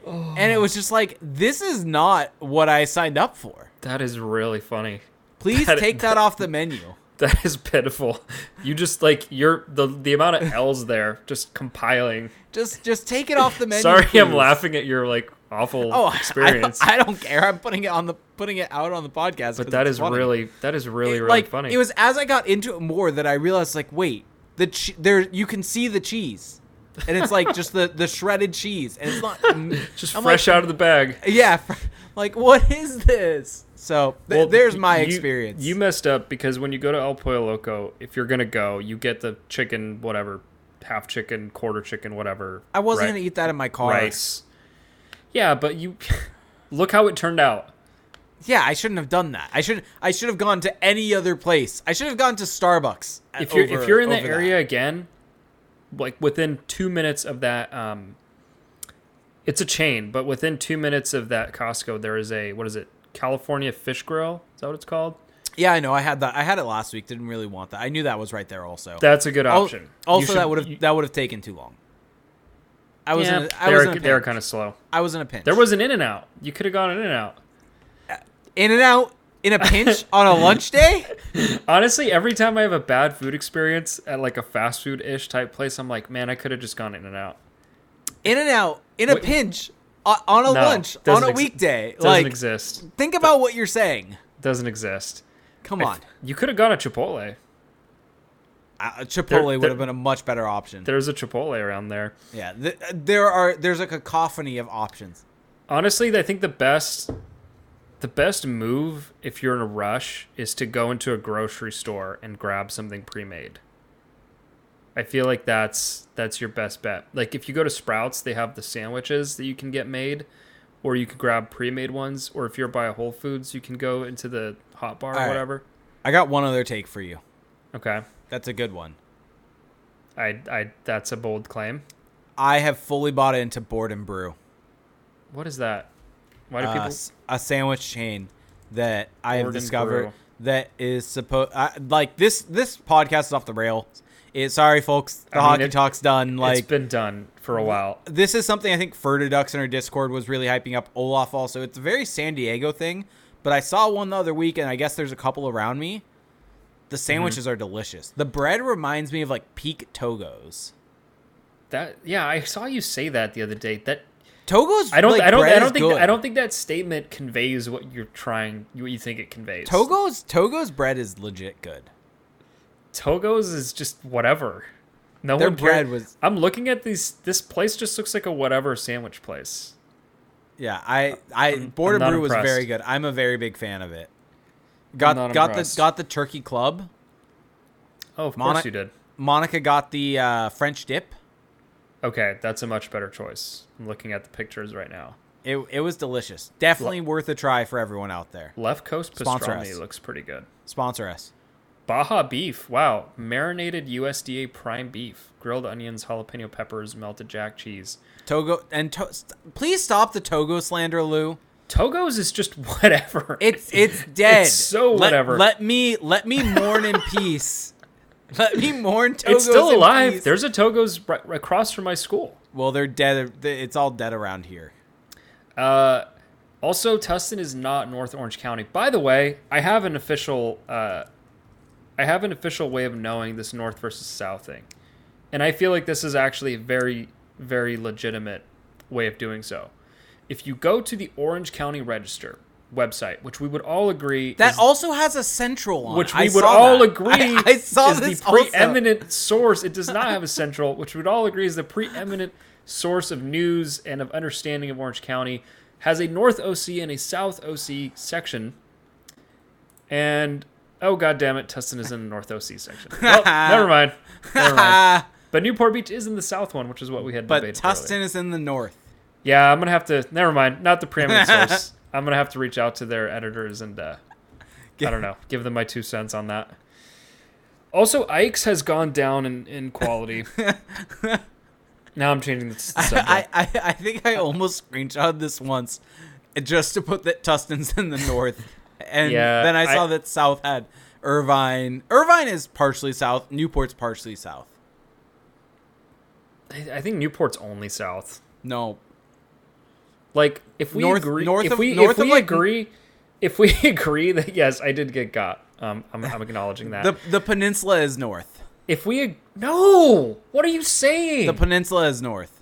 And it was just like, this is not what I signed up for. that is really funny. Please That- take that off the menu. That is pitiful. You just like you're the the amount of L's there just compiling. Just just take it off the menu. Sorry, I'm laughing at your like awful Oh, I- experience. I, don't care. I'm putting it on the putting it out on the podcast. But that is funny. really that is really It- really like funny. it was as I got into it more that I realized like wait the che- there you can see the cheese and it's like just the the shredded cheese and it's not just I'm fresh like, out of the bag. yeah like what is this so th- Well, there's my you- experience You messed up because when you go to El Pollo Loco, if you're gonna go, you get the chicken, whatever, half chicken, quarter chicken, whatever. I wasn't ri- gonna eat that in my car rice. Yeah, but you look how it turned out. yeah I shouldn't have done that I should I should have gone to any other place I should have gone to Starbucks uh, If you're over- if you're in the over that. area again, like within two minutes of that, um, it's a chain, but within two minutes of that Costco, there is a what is it? California Fish Grill. Is that what it's called? yeah I know I had that I had it last week didn't really want that I knew that was right there also That's a good option. Also, should- that would have you- that would have taken too long. I was yeah, in a, I they was were, they were kind of slow. I was in a pinch. There was an In and Out. You could have gone In and Out. Uh, in and out in a pinch on a lunch day. Honestly, every time I have a bad food experience at like a fast food ish type place, I'm like, man, I could have just gone In and Out. In and out in a Wait. pinch on, on a No, lunch on a ex- weekday. Doesn't Like, exist. think about what you're saying. Doesn't exist. Come If- on, you could have gone to Chipotle. uh, Chipotle There- would there- have been a much better option. There's a Chipotle around there. yeah, th- there are there's a cacophony of options. Honestly, I think the best the best move if you're in a rush is to go into a grocery store and grab something pre-made. I feel like that's that's your best bet. Like if you go to Sprouts, they have the sandwiches that you can get made, or you can grab pre-made ones. Or if you're by a Whole Foods, you can go into the hot bar or All right. whatever. I got one other take for you. Okay, That's a good one. I I that's a bold claim. I have fully bought into Board and Brew, What is that? Why do uh, people? a sandwich chain that I have Board discovered Brew. that is supposed like this. This podcast is off the rails. It, sorry, folks. The I mean, hockey it- talk's done. Like it's been done for a while. this is something I think Fertidux in our Discord was really hyping up. Olaf also. It's a very San Diego thing, but I saw one the other week, and I guess there's a couple around me. The Mm-hmm. sandwiches are delicious. The bread reminds me of like peak Togos. That yeah, I saw you say that the other day. That Togos. I don't. like, I don't. I don't think. good. I don't think that statement conveys what you're trying. What you think it conveys. Togo's Togo's bread is legit good. Togo's is just whatever. No Their one cared. bread was I'm looking at these. This place just looks like a whatever sandwich place. yeah. I I I'm and not Brew was very good. I'm a very big fan of it. Got got the got the turkey club. Oh, of Moni- course you did. Monica got the uh, French dip. Okay, that's a much better choice. I'm looking at the pictures right now. It it was delicious. Definitely worth a try for everyone out there. Left Coast Sponsor pastrami us. looks pretty good. Sponsor us. Baja beef. Wow, marinated USDA prime beef, grilled onions, jalapeno peppers, melted jack cheese. Togo and to- st- please stop the Togo slander, Lou. Togo's is just whatever. It's it's dead. It's so Let- whatever. Let, me let me mourn in peace. Let me mourn Togos it's still alive. peace. There's a Togo's right across from my school. well, they're dead. It's all dead around here. Uh, also, Tustin is not North Orange County. By the way, I have an official. Uh, I have an official way of knowing this North versus South thing, and I feel like this is actually a very, very legitimate way of doing so. If you go to the Orange County Register website, which we would all agree That is also has a central on. which it. I we would all that. agree I, I saw is this the also. preeminent source. It does not have a central, which we'd all agree is the preeminent source of news and of understanding of Orange County. Has a North OC and a South OC section, and oh god damn it, Tustin is in the North OC section. Well, never mind, never mind. But Newport Beach is in the South one, which is what we had but debated Tustin earlier. is in the north. Yeah, I'm gonna have to. Never mind, not the preeminent source. I'm gonna have to reach out to their editors and uh, I don't know, give them my two cents on that. Also, Ike's has gone down in, in quality. now I'm changing the, the subject. I, I I think I almost screenshot this once, just to put that Tustin's in the north, and Yeah, then I saw I- that South had Irvine. Irvine is partially south. Newport's partially south. I, I think Newport's only south. No, Like if we North- agree, north if of- we north if of, we like- agree, if we agree that yes, I did get got. Um, I'm, I'm acknowledging that. the the peninsula is north. if we no, what are you saying? The peninsula is north.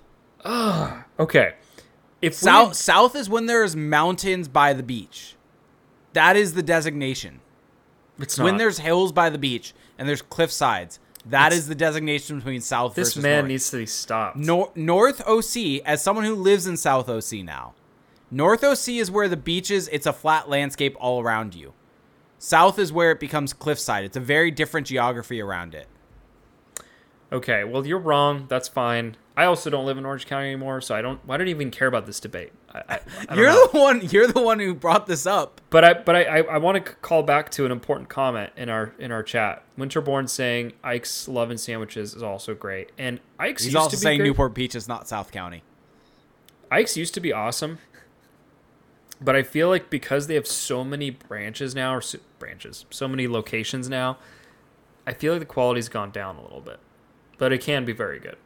okay, if South we, south is when there's mountains by the beach. That is the designation. it's When there's hills by the beach and there's cliff sides, that is the designation between south and South. this versus man north. needs to be stopped. Nor- North OC, as someone who lives in South OC now, North OC is where the beach is. it's a flat landscape all around you. South is where it becomes cliffside. It's a very different geography around it. Okay, well you're wrong. That's fine. I also don't live in Orange County anymore, so I don't. I don't even care about this debate. I, I, You're know. the one. You're the one who brought this up. But I but I, I, want to call back to an important comment in our in our chat. Winterborn saying Ike's love and sandwiches is also great, and Ike's He's used also to be saying great. Newport Beach is not South County. Ike's used to be awesome, but I feel like because they have so many branches now, or so, branches, so many locations now, I feel like the quality's gone down a little bit. But it can be very good.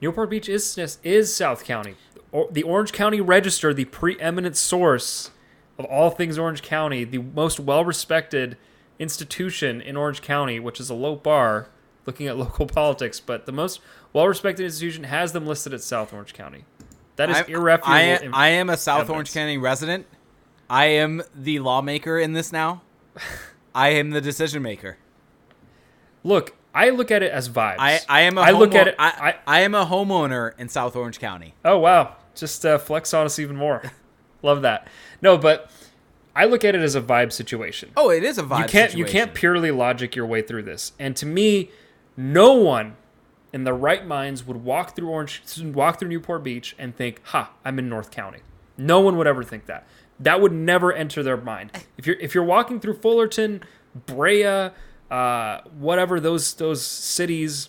Newport Beach is is South County. Or, the Orange County Register, the preeminent source of all things Orange County, the most well-respected institution in Orange County, which is a low bar looking at local politics, but the most well-respected institution has them listed as South Orange County. That is I'm- irrefutable. I am, I am a South evidence. Orange County resident. I am the lawmaker in this now. I am the decision maker. Look, I look at it as vibes. I, I am a I look at it. I, I, I am a homeowner in South Orange County. oh wow, just uh, flex on us even more. Love that. No, but I look at it as a vibe situation. Oh, it is a vibe. you can't you can't purely logic your way through this. And to me, no one in their right minds would walk through Orange walk through Newport Beach and think, "Ha, I'm in North County." No one would ever think that. That would never enter their mind. If you're if you're walking through Fullerton, Brea, uh, whatever those those cities,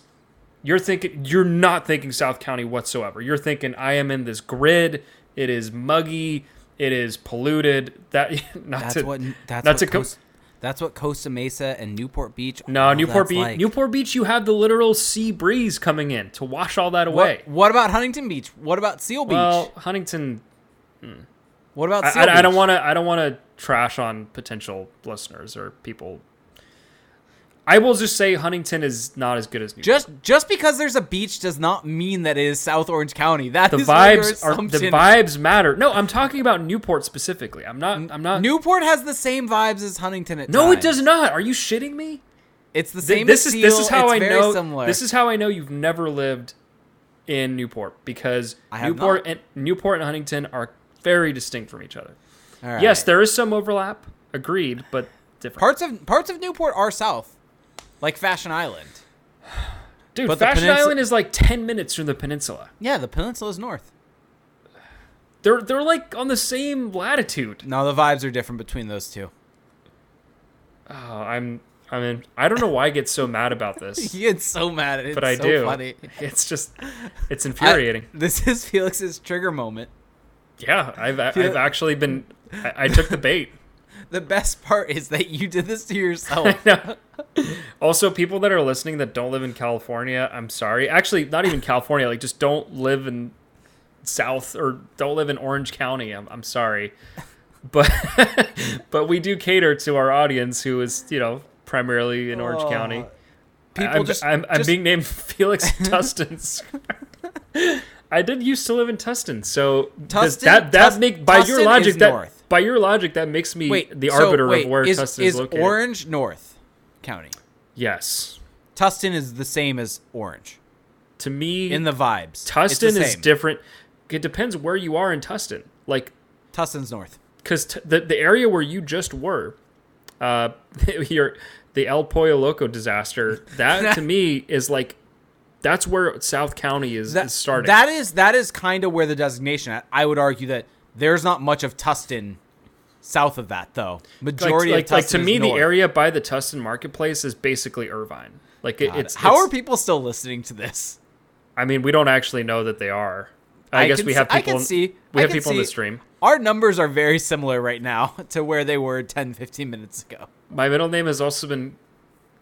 you're thinking you're not thinking South County whatsoever. You're thinking I am in this grid. It is muggy. It is polluted. That not That's to, what. That's not what. to co- Coast, that's what Costa Mesa and Newport Beach. No, Newport Beach. like. Newport Beach, you have the literal sea breeze coming in to wash all that away. What, what about Huntington Beach? What about Seal Beach? Well, Huntington. what about I, I, Beach? I don't want to. I don't want to trash on potential listeners or people. I will just say Huntington is not as good as Newport. Just just because there's a beach does not mean that it is South Orange County. That the is where your vibes are the vibes matter. No, I'm talking about Newport specifically. I'm not. I'm not. Newport has the same vibes as Huntington at no, it does not. Are you shitting me? It's the Th- same. this as is this is how It's I know. Similar. This is how I know you've never lived in Newport because I have Newport not. and Newport and Huntington are very distinct from each other. All right. Yes, there is some overlap. Agreed, but different. parts of parts of Newport are south, like Fashion Island. Dude, but Fashion peninsula- Island is like ten minutes from the peninsula. Yeah, the peninsula is north. They're they're like on the same latitude. No, the vibes are different between those two. Oh, I'm I mean I don't know why I get so mad about this, He gets so mad. It's but I so do. Funny. It's just it's I- infuriating. this is Felix's trigger moment. yeah, I've I've actually been I, I took the bait. The best part is that you did this to yourself. also, people that are listening that don't live in California, I'm sorry. Actually, not even California. Like, just don't live in South or don't live in Orange County. I'm, I'm sorry, but but we do cater to our audience who is you know primarily in Orange Oh, County. People I'm, just, I'm, I'm just- being named Felix Tustin. I did used to live in Tustin, so Tustin- that that Tus- make by your logic that north. By your logic that makes me wait the so arbiter wait, of where is, Tustin is is located. Orange North County. yes, Tustin is the same as Orange to me in the vibes. It's the Tustin is different. It depends where you are in Tustin. Like, Tustin's north. because t- the the area where you just were, uh, your the El Pollo Loco disaster. That to me is like, that's where South County is, That, is starting. that is that is kind of where the designation. At. I would argue that there's not much of Tustin south of that though. Majority like, of Tustin like to me, the area by the Tustin Marketplace is basically Irvine. Like it, it's how it's- are people still listening to this? I mean, we don't actually know that they are. I, guess we see- have I people. can in- see. we have people in the stream. Our numbers are very similar right now to where they were 10, 15 minutes ago. My middle name has also been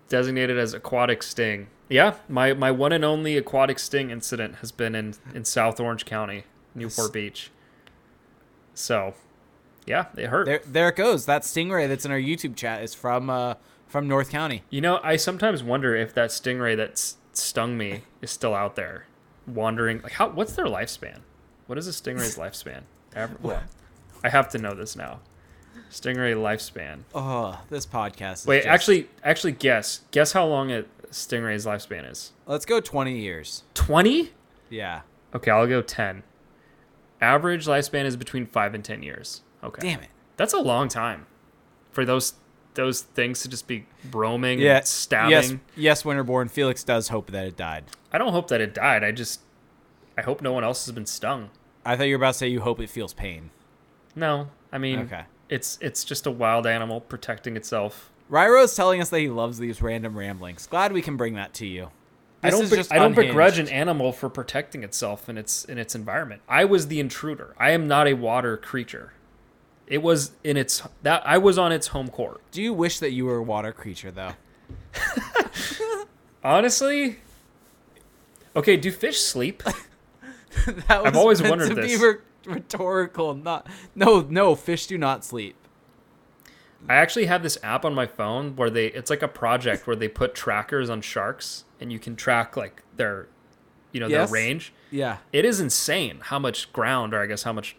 designated as Aquatic Sting. Yeah, my, my one and only aquatic sting incident has been in, in South Orange County, Newport Beach. So, yeah, it hurt. There, there it goes. That stingray that's in our YouTube chat is from uh, from North County. You know, I sometimes wonder if that stingray that s- stung me is still out there, wandering. Like, how? What's their lifespan? What is a stingray's lifespan? Aver- well, I have to know this now. Stingray lifespan. Oh, this podcast. Is Wait, just- actually, actually, guess. Guess how long a stingray's lifespan is. let's go twenty years. Twenty. Yeah. Okay, I'll go 10. Average lifespan is between 5 and 10 years. Okay. Damn it. That's a long time for those those things to just be roaming Yeah. and stabbing. Yes. Yes. Winterborn. Felix does hope that it died. I don't hope that it died. I just I hope no one else has been stung. I thought you were about to say you hope it feels pain. No. I mean, Okay. it's it's just a wild animal protecting itself. Ryro's telling us that he loves these random ramblings. Glad we can bring that to you. I don't be- I don't unhinged. begrudge an animal for protecting itself in its in its environment. I was the intruder. I am not a water creature. It was in its that I was on its home court. Do you wish that you were a water creature though? Honestly, okay. Do fish sleep? that was always meant wondered to this. be re- rhetorical. Not no no. Fish do not sleep. I actually have this app on my phone where they it's like a project where they put trackers on sharks and you can track like their you know Yes. their range. Yeah. It is insane how much ground or I guess how much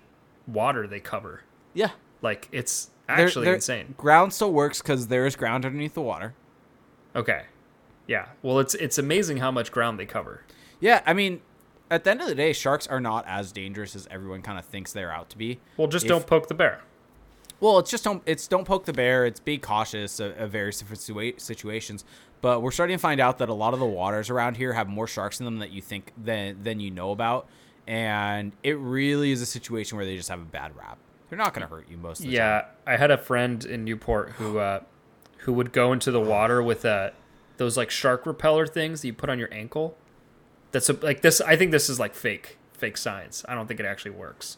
water they cover. Yeah. Like it's They're- actually they're- insane. Ground still works because there is ground underneath the water. Okay. Yeah. Well, it's it's amazing how much ground they cover. Yeah, I mean, at the end of the day, sharks are not as dangerous as everyone kind of thinks they're out to be. Well, just If- don't poke the bear. Well, it's just don't it's don't poke the bear. It's be cautious of, of various different situa- situations. But we're starting to find out that a lot of the waters around here have more sharks in them that you think than than you know about, and it really is a situation where they just have a bad rap. They're not going to hurt you most of the Yeah, time. I had a friend in Newport who uh, who would go into the water with uh, those like shark repeller things that you put on your ankle. That's a, like this. I think this is like fake fake science. I don't think it actually works.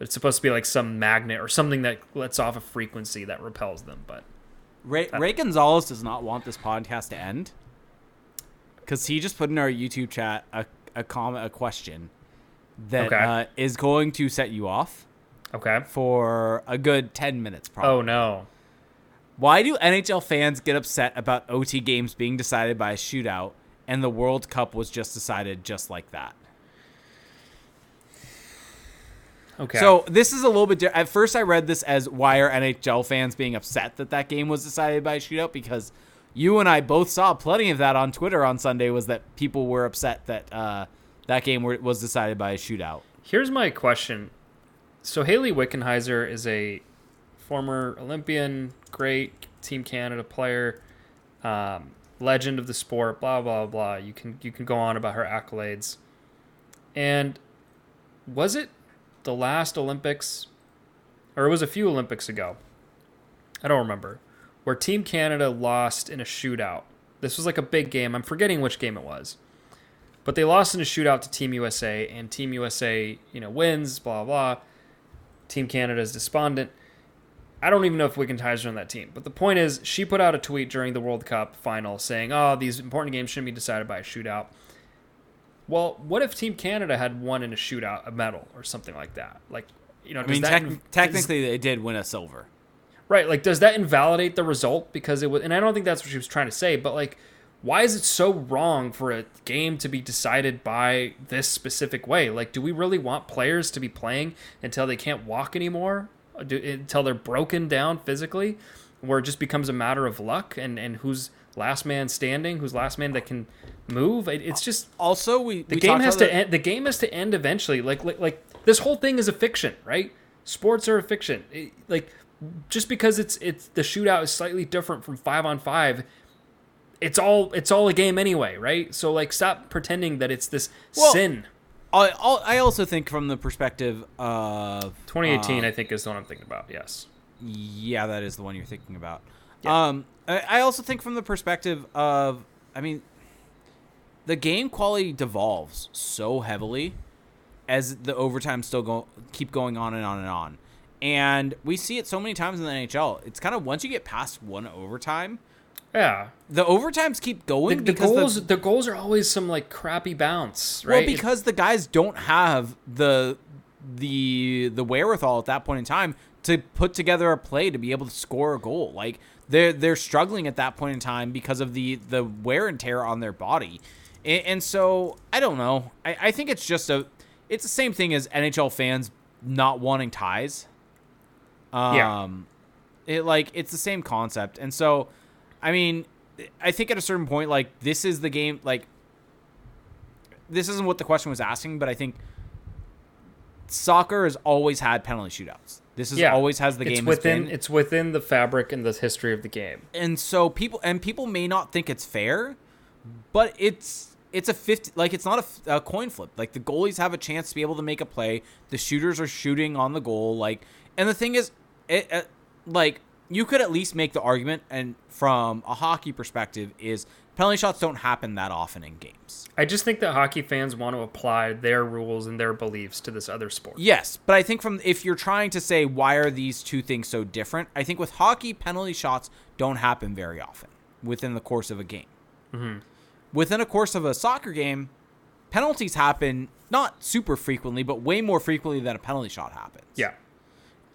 It's supposed to be like some magnet or something that lets off a frequency that repels them. But Ray, Ray Gonzalez does not want this podcast to end because he just put in our YouTube chat a, a comment, a question that Okay. uh, is going to set you off okay. for a good 10 minutes, probably. Oh no. Why do NHL fans get upset about OT games being decided by a shootout and the World Cup was just decided just like that? Okay. So this is a little bit. Di- At first, I read this as why are NHL fans being upset that that game was decided by a shootout because you and I both saw plenty of that on Twitter on Sunday. Was that people were upset that uh, that game were, was decided by a shootout? Here's my question. So Hayley Wickenheiser is a former Olympian, great Team Canada player, um, legend of the sport. Blah blah blah. You can you can go on about her accolades. And was it the last Olympics, or it was a few Olympics ago? I don't remember. Where Team Canada lost in a shootout. This was like a big game. I'm forgetting which game it was. But they lost in a shootout to Team USA, and Team USA, you know, wins, blah, blah. Team Canada is despondent. I don't even know if Wickenheiser's on that team. But the point is, she put out a tweet during the World Cup final saying, oh, these important games shouldn't be decided by a shootout. Well, what if Team Canada had won in a shootout a medal or something like that? Like, you know, I mean, that tec- does- technically, they did win a silver. Right, like does that invalidate the result because it was and I don't think that's what she was trying to say, but like why is it so wrong for a game to be decided by this specific way? Like do we really want players to be playing until they can't walk anymore? Do, until they're broken down physically where it just becomes a matter of luck and and who's last man standing, who's last man that can move? It, it's just Also, we the game has to end the game has to end eventually like like like this whole thing is a fiction right sports are a fiction It- like just because it's it's the shootout is slightly different from five on five it's all it's all a game anyway right so like stop pretending that it's this Well, sin I, I also think from the perspective of 2018 uh, i think is the one i'm thinking about yes Yeah, that is the one you're thinking about. Yeah. Um, I, also think from the perspective of, I mean, the game quality devolves so heavily as the overtime still go keep going on and on and on, and we see it so many times in the NHL. It's kind of once you get past one overtime, yeah the overtimes keep the, going the because goals the, the goals are always some like crappy bounce right well because the guys don't have the the the wherewithal at that point in time to put together a play to be able to score a goal. Like they're they're struggling at that point in time because of the the wear and tear on their body, and, and so I don't know. I, I think it's just a it's the same thing as NHL fans not wanting ties. Um, Yeah. it like it's the same concept, and so I mean, I think at a certain point, like this is the game, like this isn't what the question was asking, but I think soccer has always had penalty shootouts. This is yeah always has the it's game has within it's within the fabric and the history of the game and so people and people may not think it's fair, but it's it's a 50 like it's not a coin flip. Like the goalies have a chance to be able to make a play. The shooters are shooting on the goal like and the thing is it, uh like you could at least make the argument and from a hockey perspective is penalty shots don't happen that often in games. I just think that hockey fans want to apply their rules and their beliefs to this other sport. Yes, but I think from if you're trying to say why are these two things so different, I think with hockey penalty shots don't happen very often within the course of a game. Mm-hmm. Within a course of a soccer game, penalties happen not super frequently, but way more frequently than a penalty shot happens. Yeah.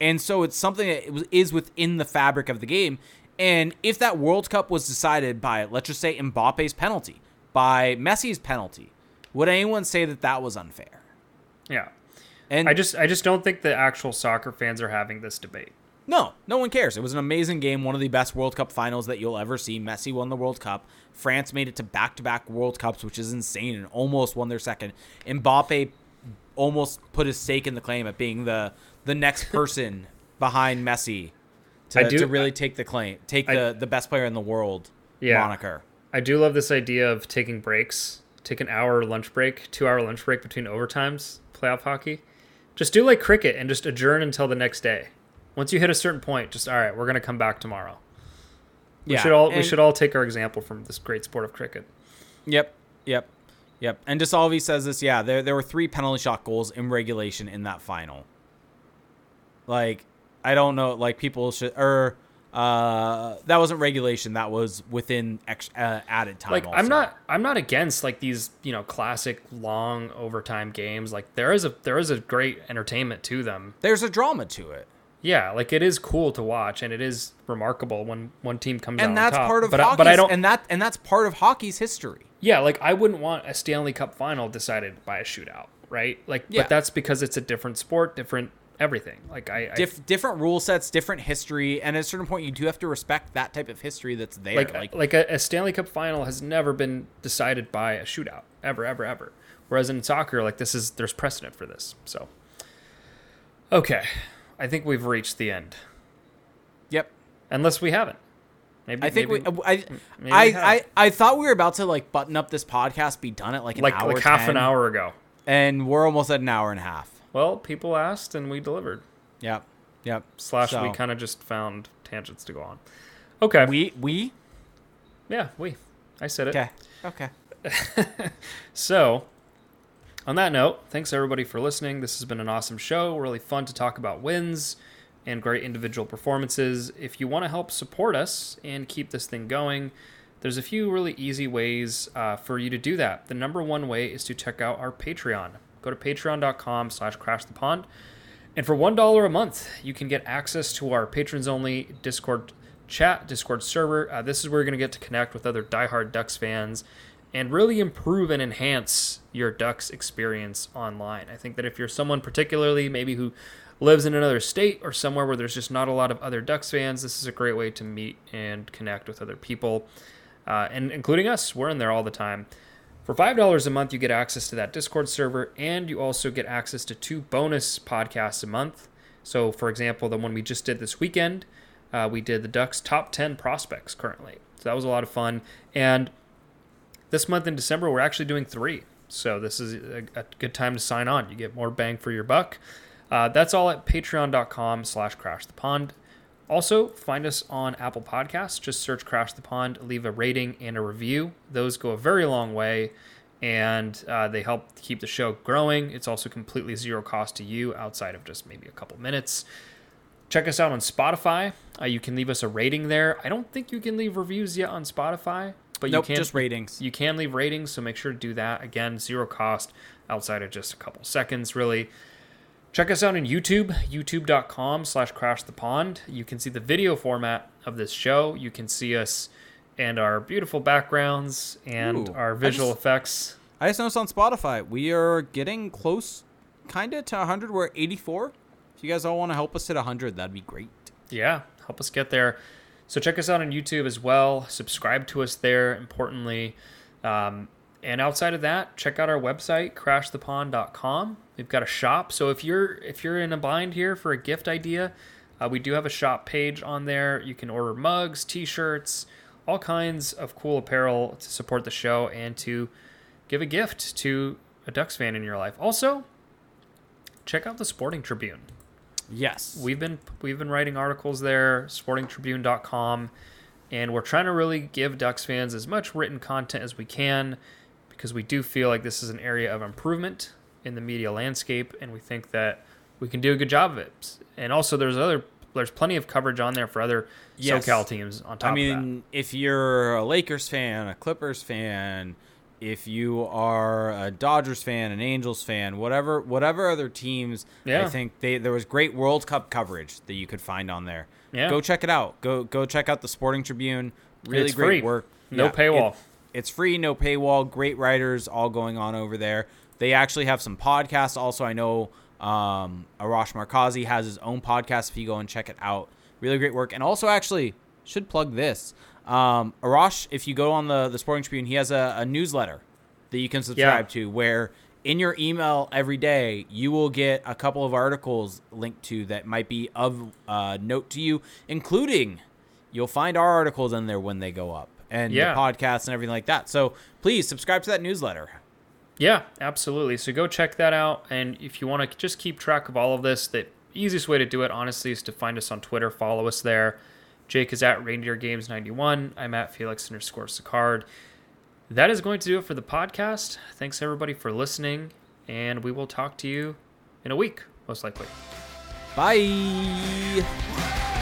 And so it's something that is within the fabric of the game. And if that World Cup was decided by, let's just say, Mbappe's penalty, by Messi's penalty, would anyone say that that was unfair? Yeah. And I just I just don't think the actual soccer fans are having this debate. No, no one cares. It was an amazing game, one of the best World Cup finals that you'll ever see. Messi won the World Cup. France made it to back-to-back World Cups, which is insane, and almost won their second. Mbappe almost put his stake in the claim at being the the next person behind Messi to, I do- to really take the claim, take I- the the best player in the world Yeah. moniker. I do love this idea of taking breaks, take an hour lunch break, two hour lunch break between overtimes, playoff hockey. Just do like cricket and just adjourn until the next day. Once you hit a certain point, just all right, we're gonna come back tomorrow. We Yeah, should all we should all take our example from this great sport of cricket. Yep, yep, yep. And DeSalvi says this. Yeah, there there were three penalty shot goals in regulation in that final. Like, I don't know. Like people should or uh, that wasn't regulation. That was within ex, uh, added time. Like also. I'm not I'm not against like these, you know, classic long overtime games. Like there is a there is a great entertainment to them. There's a drama to it. Yeah, like it is cool to watch and it is remarkable when one team comes out and that's top. part of but, I- but I don't and that and that's part of hockey's history. Yeah, like I wouldn't want a Stanley Cup final decided by a shootout, right? Like, Yeah. but that's because it's a different sport, different everything. Like I, I different rule sets, different history, and at a certain point, you do have to respect that type of history that's there. like Like, like, a, a Stanley Cup final has never been decided by a shootout ever, ever, ever. Whereas in soccer, like this is there's precedent for this. So, okay, I think we've reached the end, yep. unless we haven't. Maybe I think maybe, we. Uh, I, maybe I. I, I thought we were about to like button up this podcast, be done at like an like hour, like half 10, an hour ago. and we're almost at an hour and a half. Well, people asked and we delivered. Yep, yep. Slash, we kind of just found tangents to go on. Okay. We, we. yeah, we. I said it. Okay, okay. So, on that note, thanks everybody for listening. This has been an awesome show. Really fun to talk about wins and great individual performances. If you want to help support us and keep this thing going, there's a few really easy ways uh, for you to do that. The number one way is to check out our Patreon. Go to patreon.com slash crash the pond. And for $1 a month, you can get access to our patrons only Discord chat, Discord server. Uh, this is where you're going to get to connect with other diehard Ducks fans and really improve and enhance your Ducks experience online. I think that if you're someone particularly maybe who lives in another state or somewhere where there's just not a lot of other Ducks fans, this is a great way to meet and connect with other people, uh, and including us. We're in there all the time. For $5 a month, you get access to that Discord server, and you also get access to two bonus podcasts a month. So, for example, the one we just did this weekend, uh, we did the Ducks top 10 prospects currently. So, that was a lot of fun. And this month in December, we're actually doing three. So, this is a, a good time to sign on. You get more bang for your buck. Uh, that's all at patreon.com slash crash the pond. Also, find us on Apple Podcasts. Just search Crash the Pond, leave a rating and a review. Those go a very long way and uh, they help keep the show growing. It's also completely zero cost to you outside of just maybe a couple minutes. Check us out on Spotify. Uh, you can leave us a rating there. I don't think you can leave reviews yet on Spotify, but Nope, you can just ratings. you can leave ratings, so make sure to do that. Again, zero cost outside of just a couple seconds, really. Check us out on YouTube, youtube.com slash crash the pond. You can see the video format of this show. You can see us and our beautiful backgrounds and Ooh, our I visual just- effects. I just noticed on Spotify we are getting close, kind of to 100. We're 84. If you guys all want to help us hit 100, that'd be great. Yeah, help us get there. So check us out on YouTube as well. Subscribe to us there, importantly. Um, and outside of that, check out our website, crashthepond.com. We've got a shop. So if you're if you're in a bind here for a gift idea, uh, we do have a shop page on there. You can order mugs, t-shirts, all kinds of cool apparel to support the show and to give a gift to a Ducks fan in your life. Also, check out the Sporting Tribune. Yes. We've been we've been writing articles there, sportingtribune.com, and we're trying to really give Ducks fans as much written content as we can because we do feel like this is an area of improvement in the media landscape and we think that we can do a good job of it. And also there's other there's plenty of coverage on there for other Yes. SoCal teams on top I mean, if you're a Lakers fan, a Clippers fan, if you are a Dodgers fan, an Angels fan, whatever whatever other teams, Yeah. I think they there was great World Cup coverage that you could find on there. Yeah. Go check it out. Go go check out the Sporting Tribune. Really It's great free. work. No it- paywall. it's free, no paywall. Great writers all going on over there. They actually have some podcasts. Also, I know um, Arash Markazi has his own podcast. If you go and check it out, really great work. And also, actually, should plug this. Um, Arash, if you go on the the Sporting Tribune, he has a, a newsletter that you can subscribe to where in your email every day, you will get a couple of articles linked to that might be of uh, note to you, including you'll find our articles in there when they go up and Yeah. the podcasts and everything like that. So please subscribe to that newsletter. Yeah, absolutely. So go check that out. And if you want to just keep track of all of this, the easiest way to do it, honestly, is to find us on Twitter. Follow us there. Jake is at Reindeer Games 91. I'm at Felix underscore Sicard. That is going to do it for the podcast. Thanks everybody for listening, and we will talk to you in a week, most likely. Bye.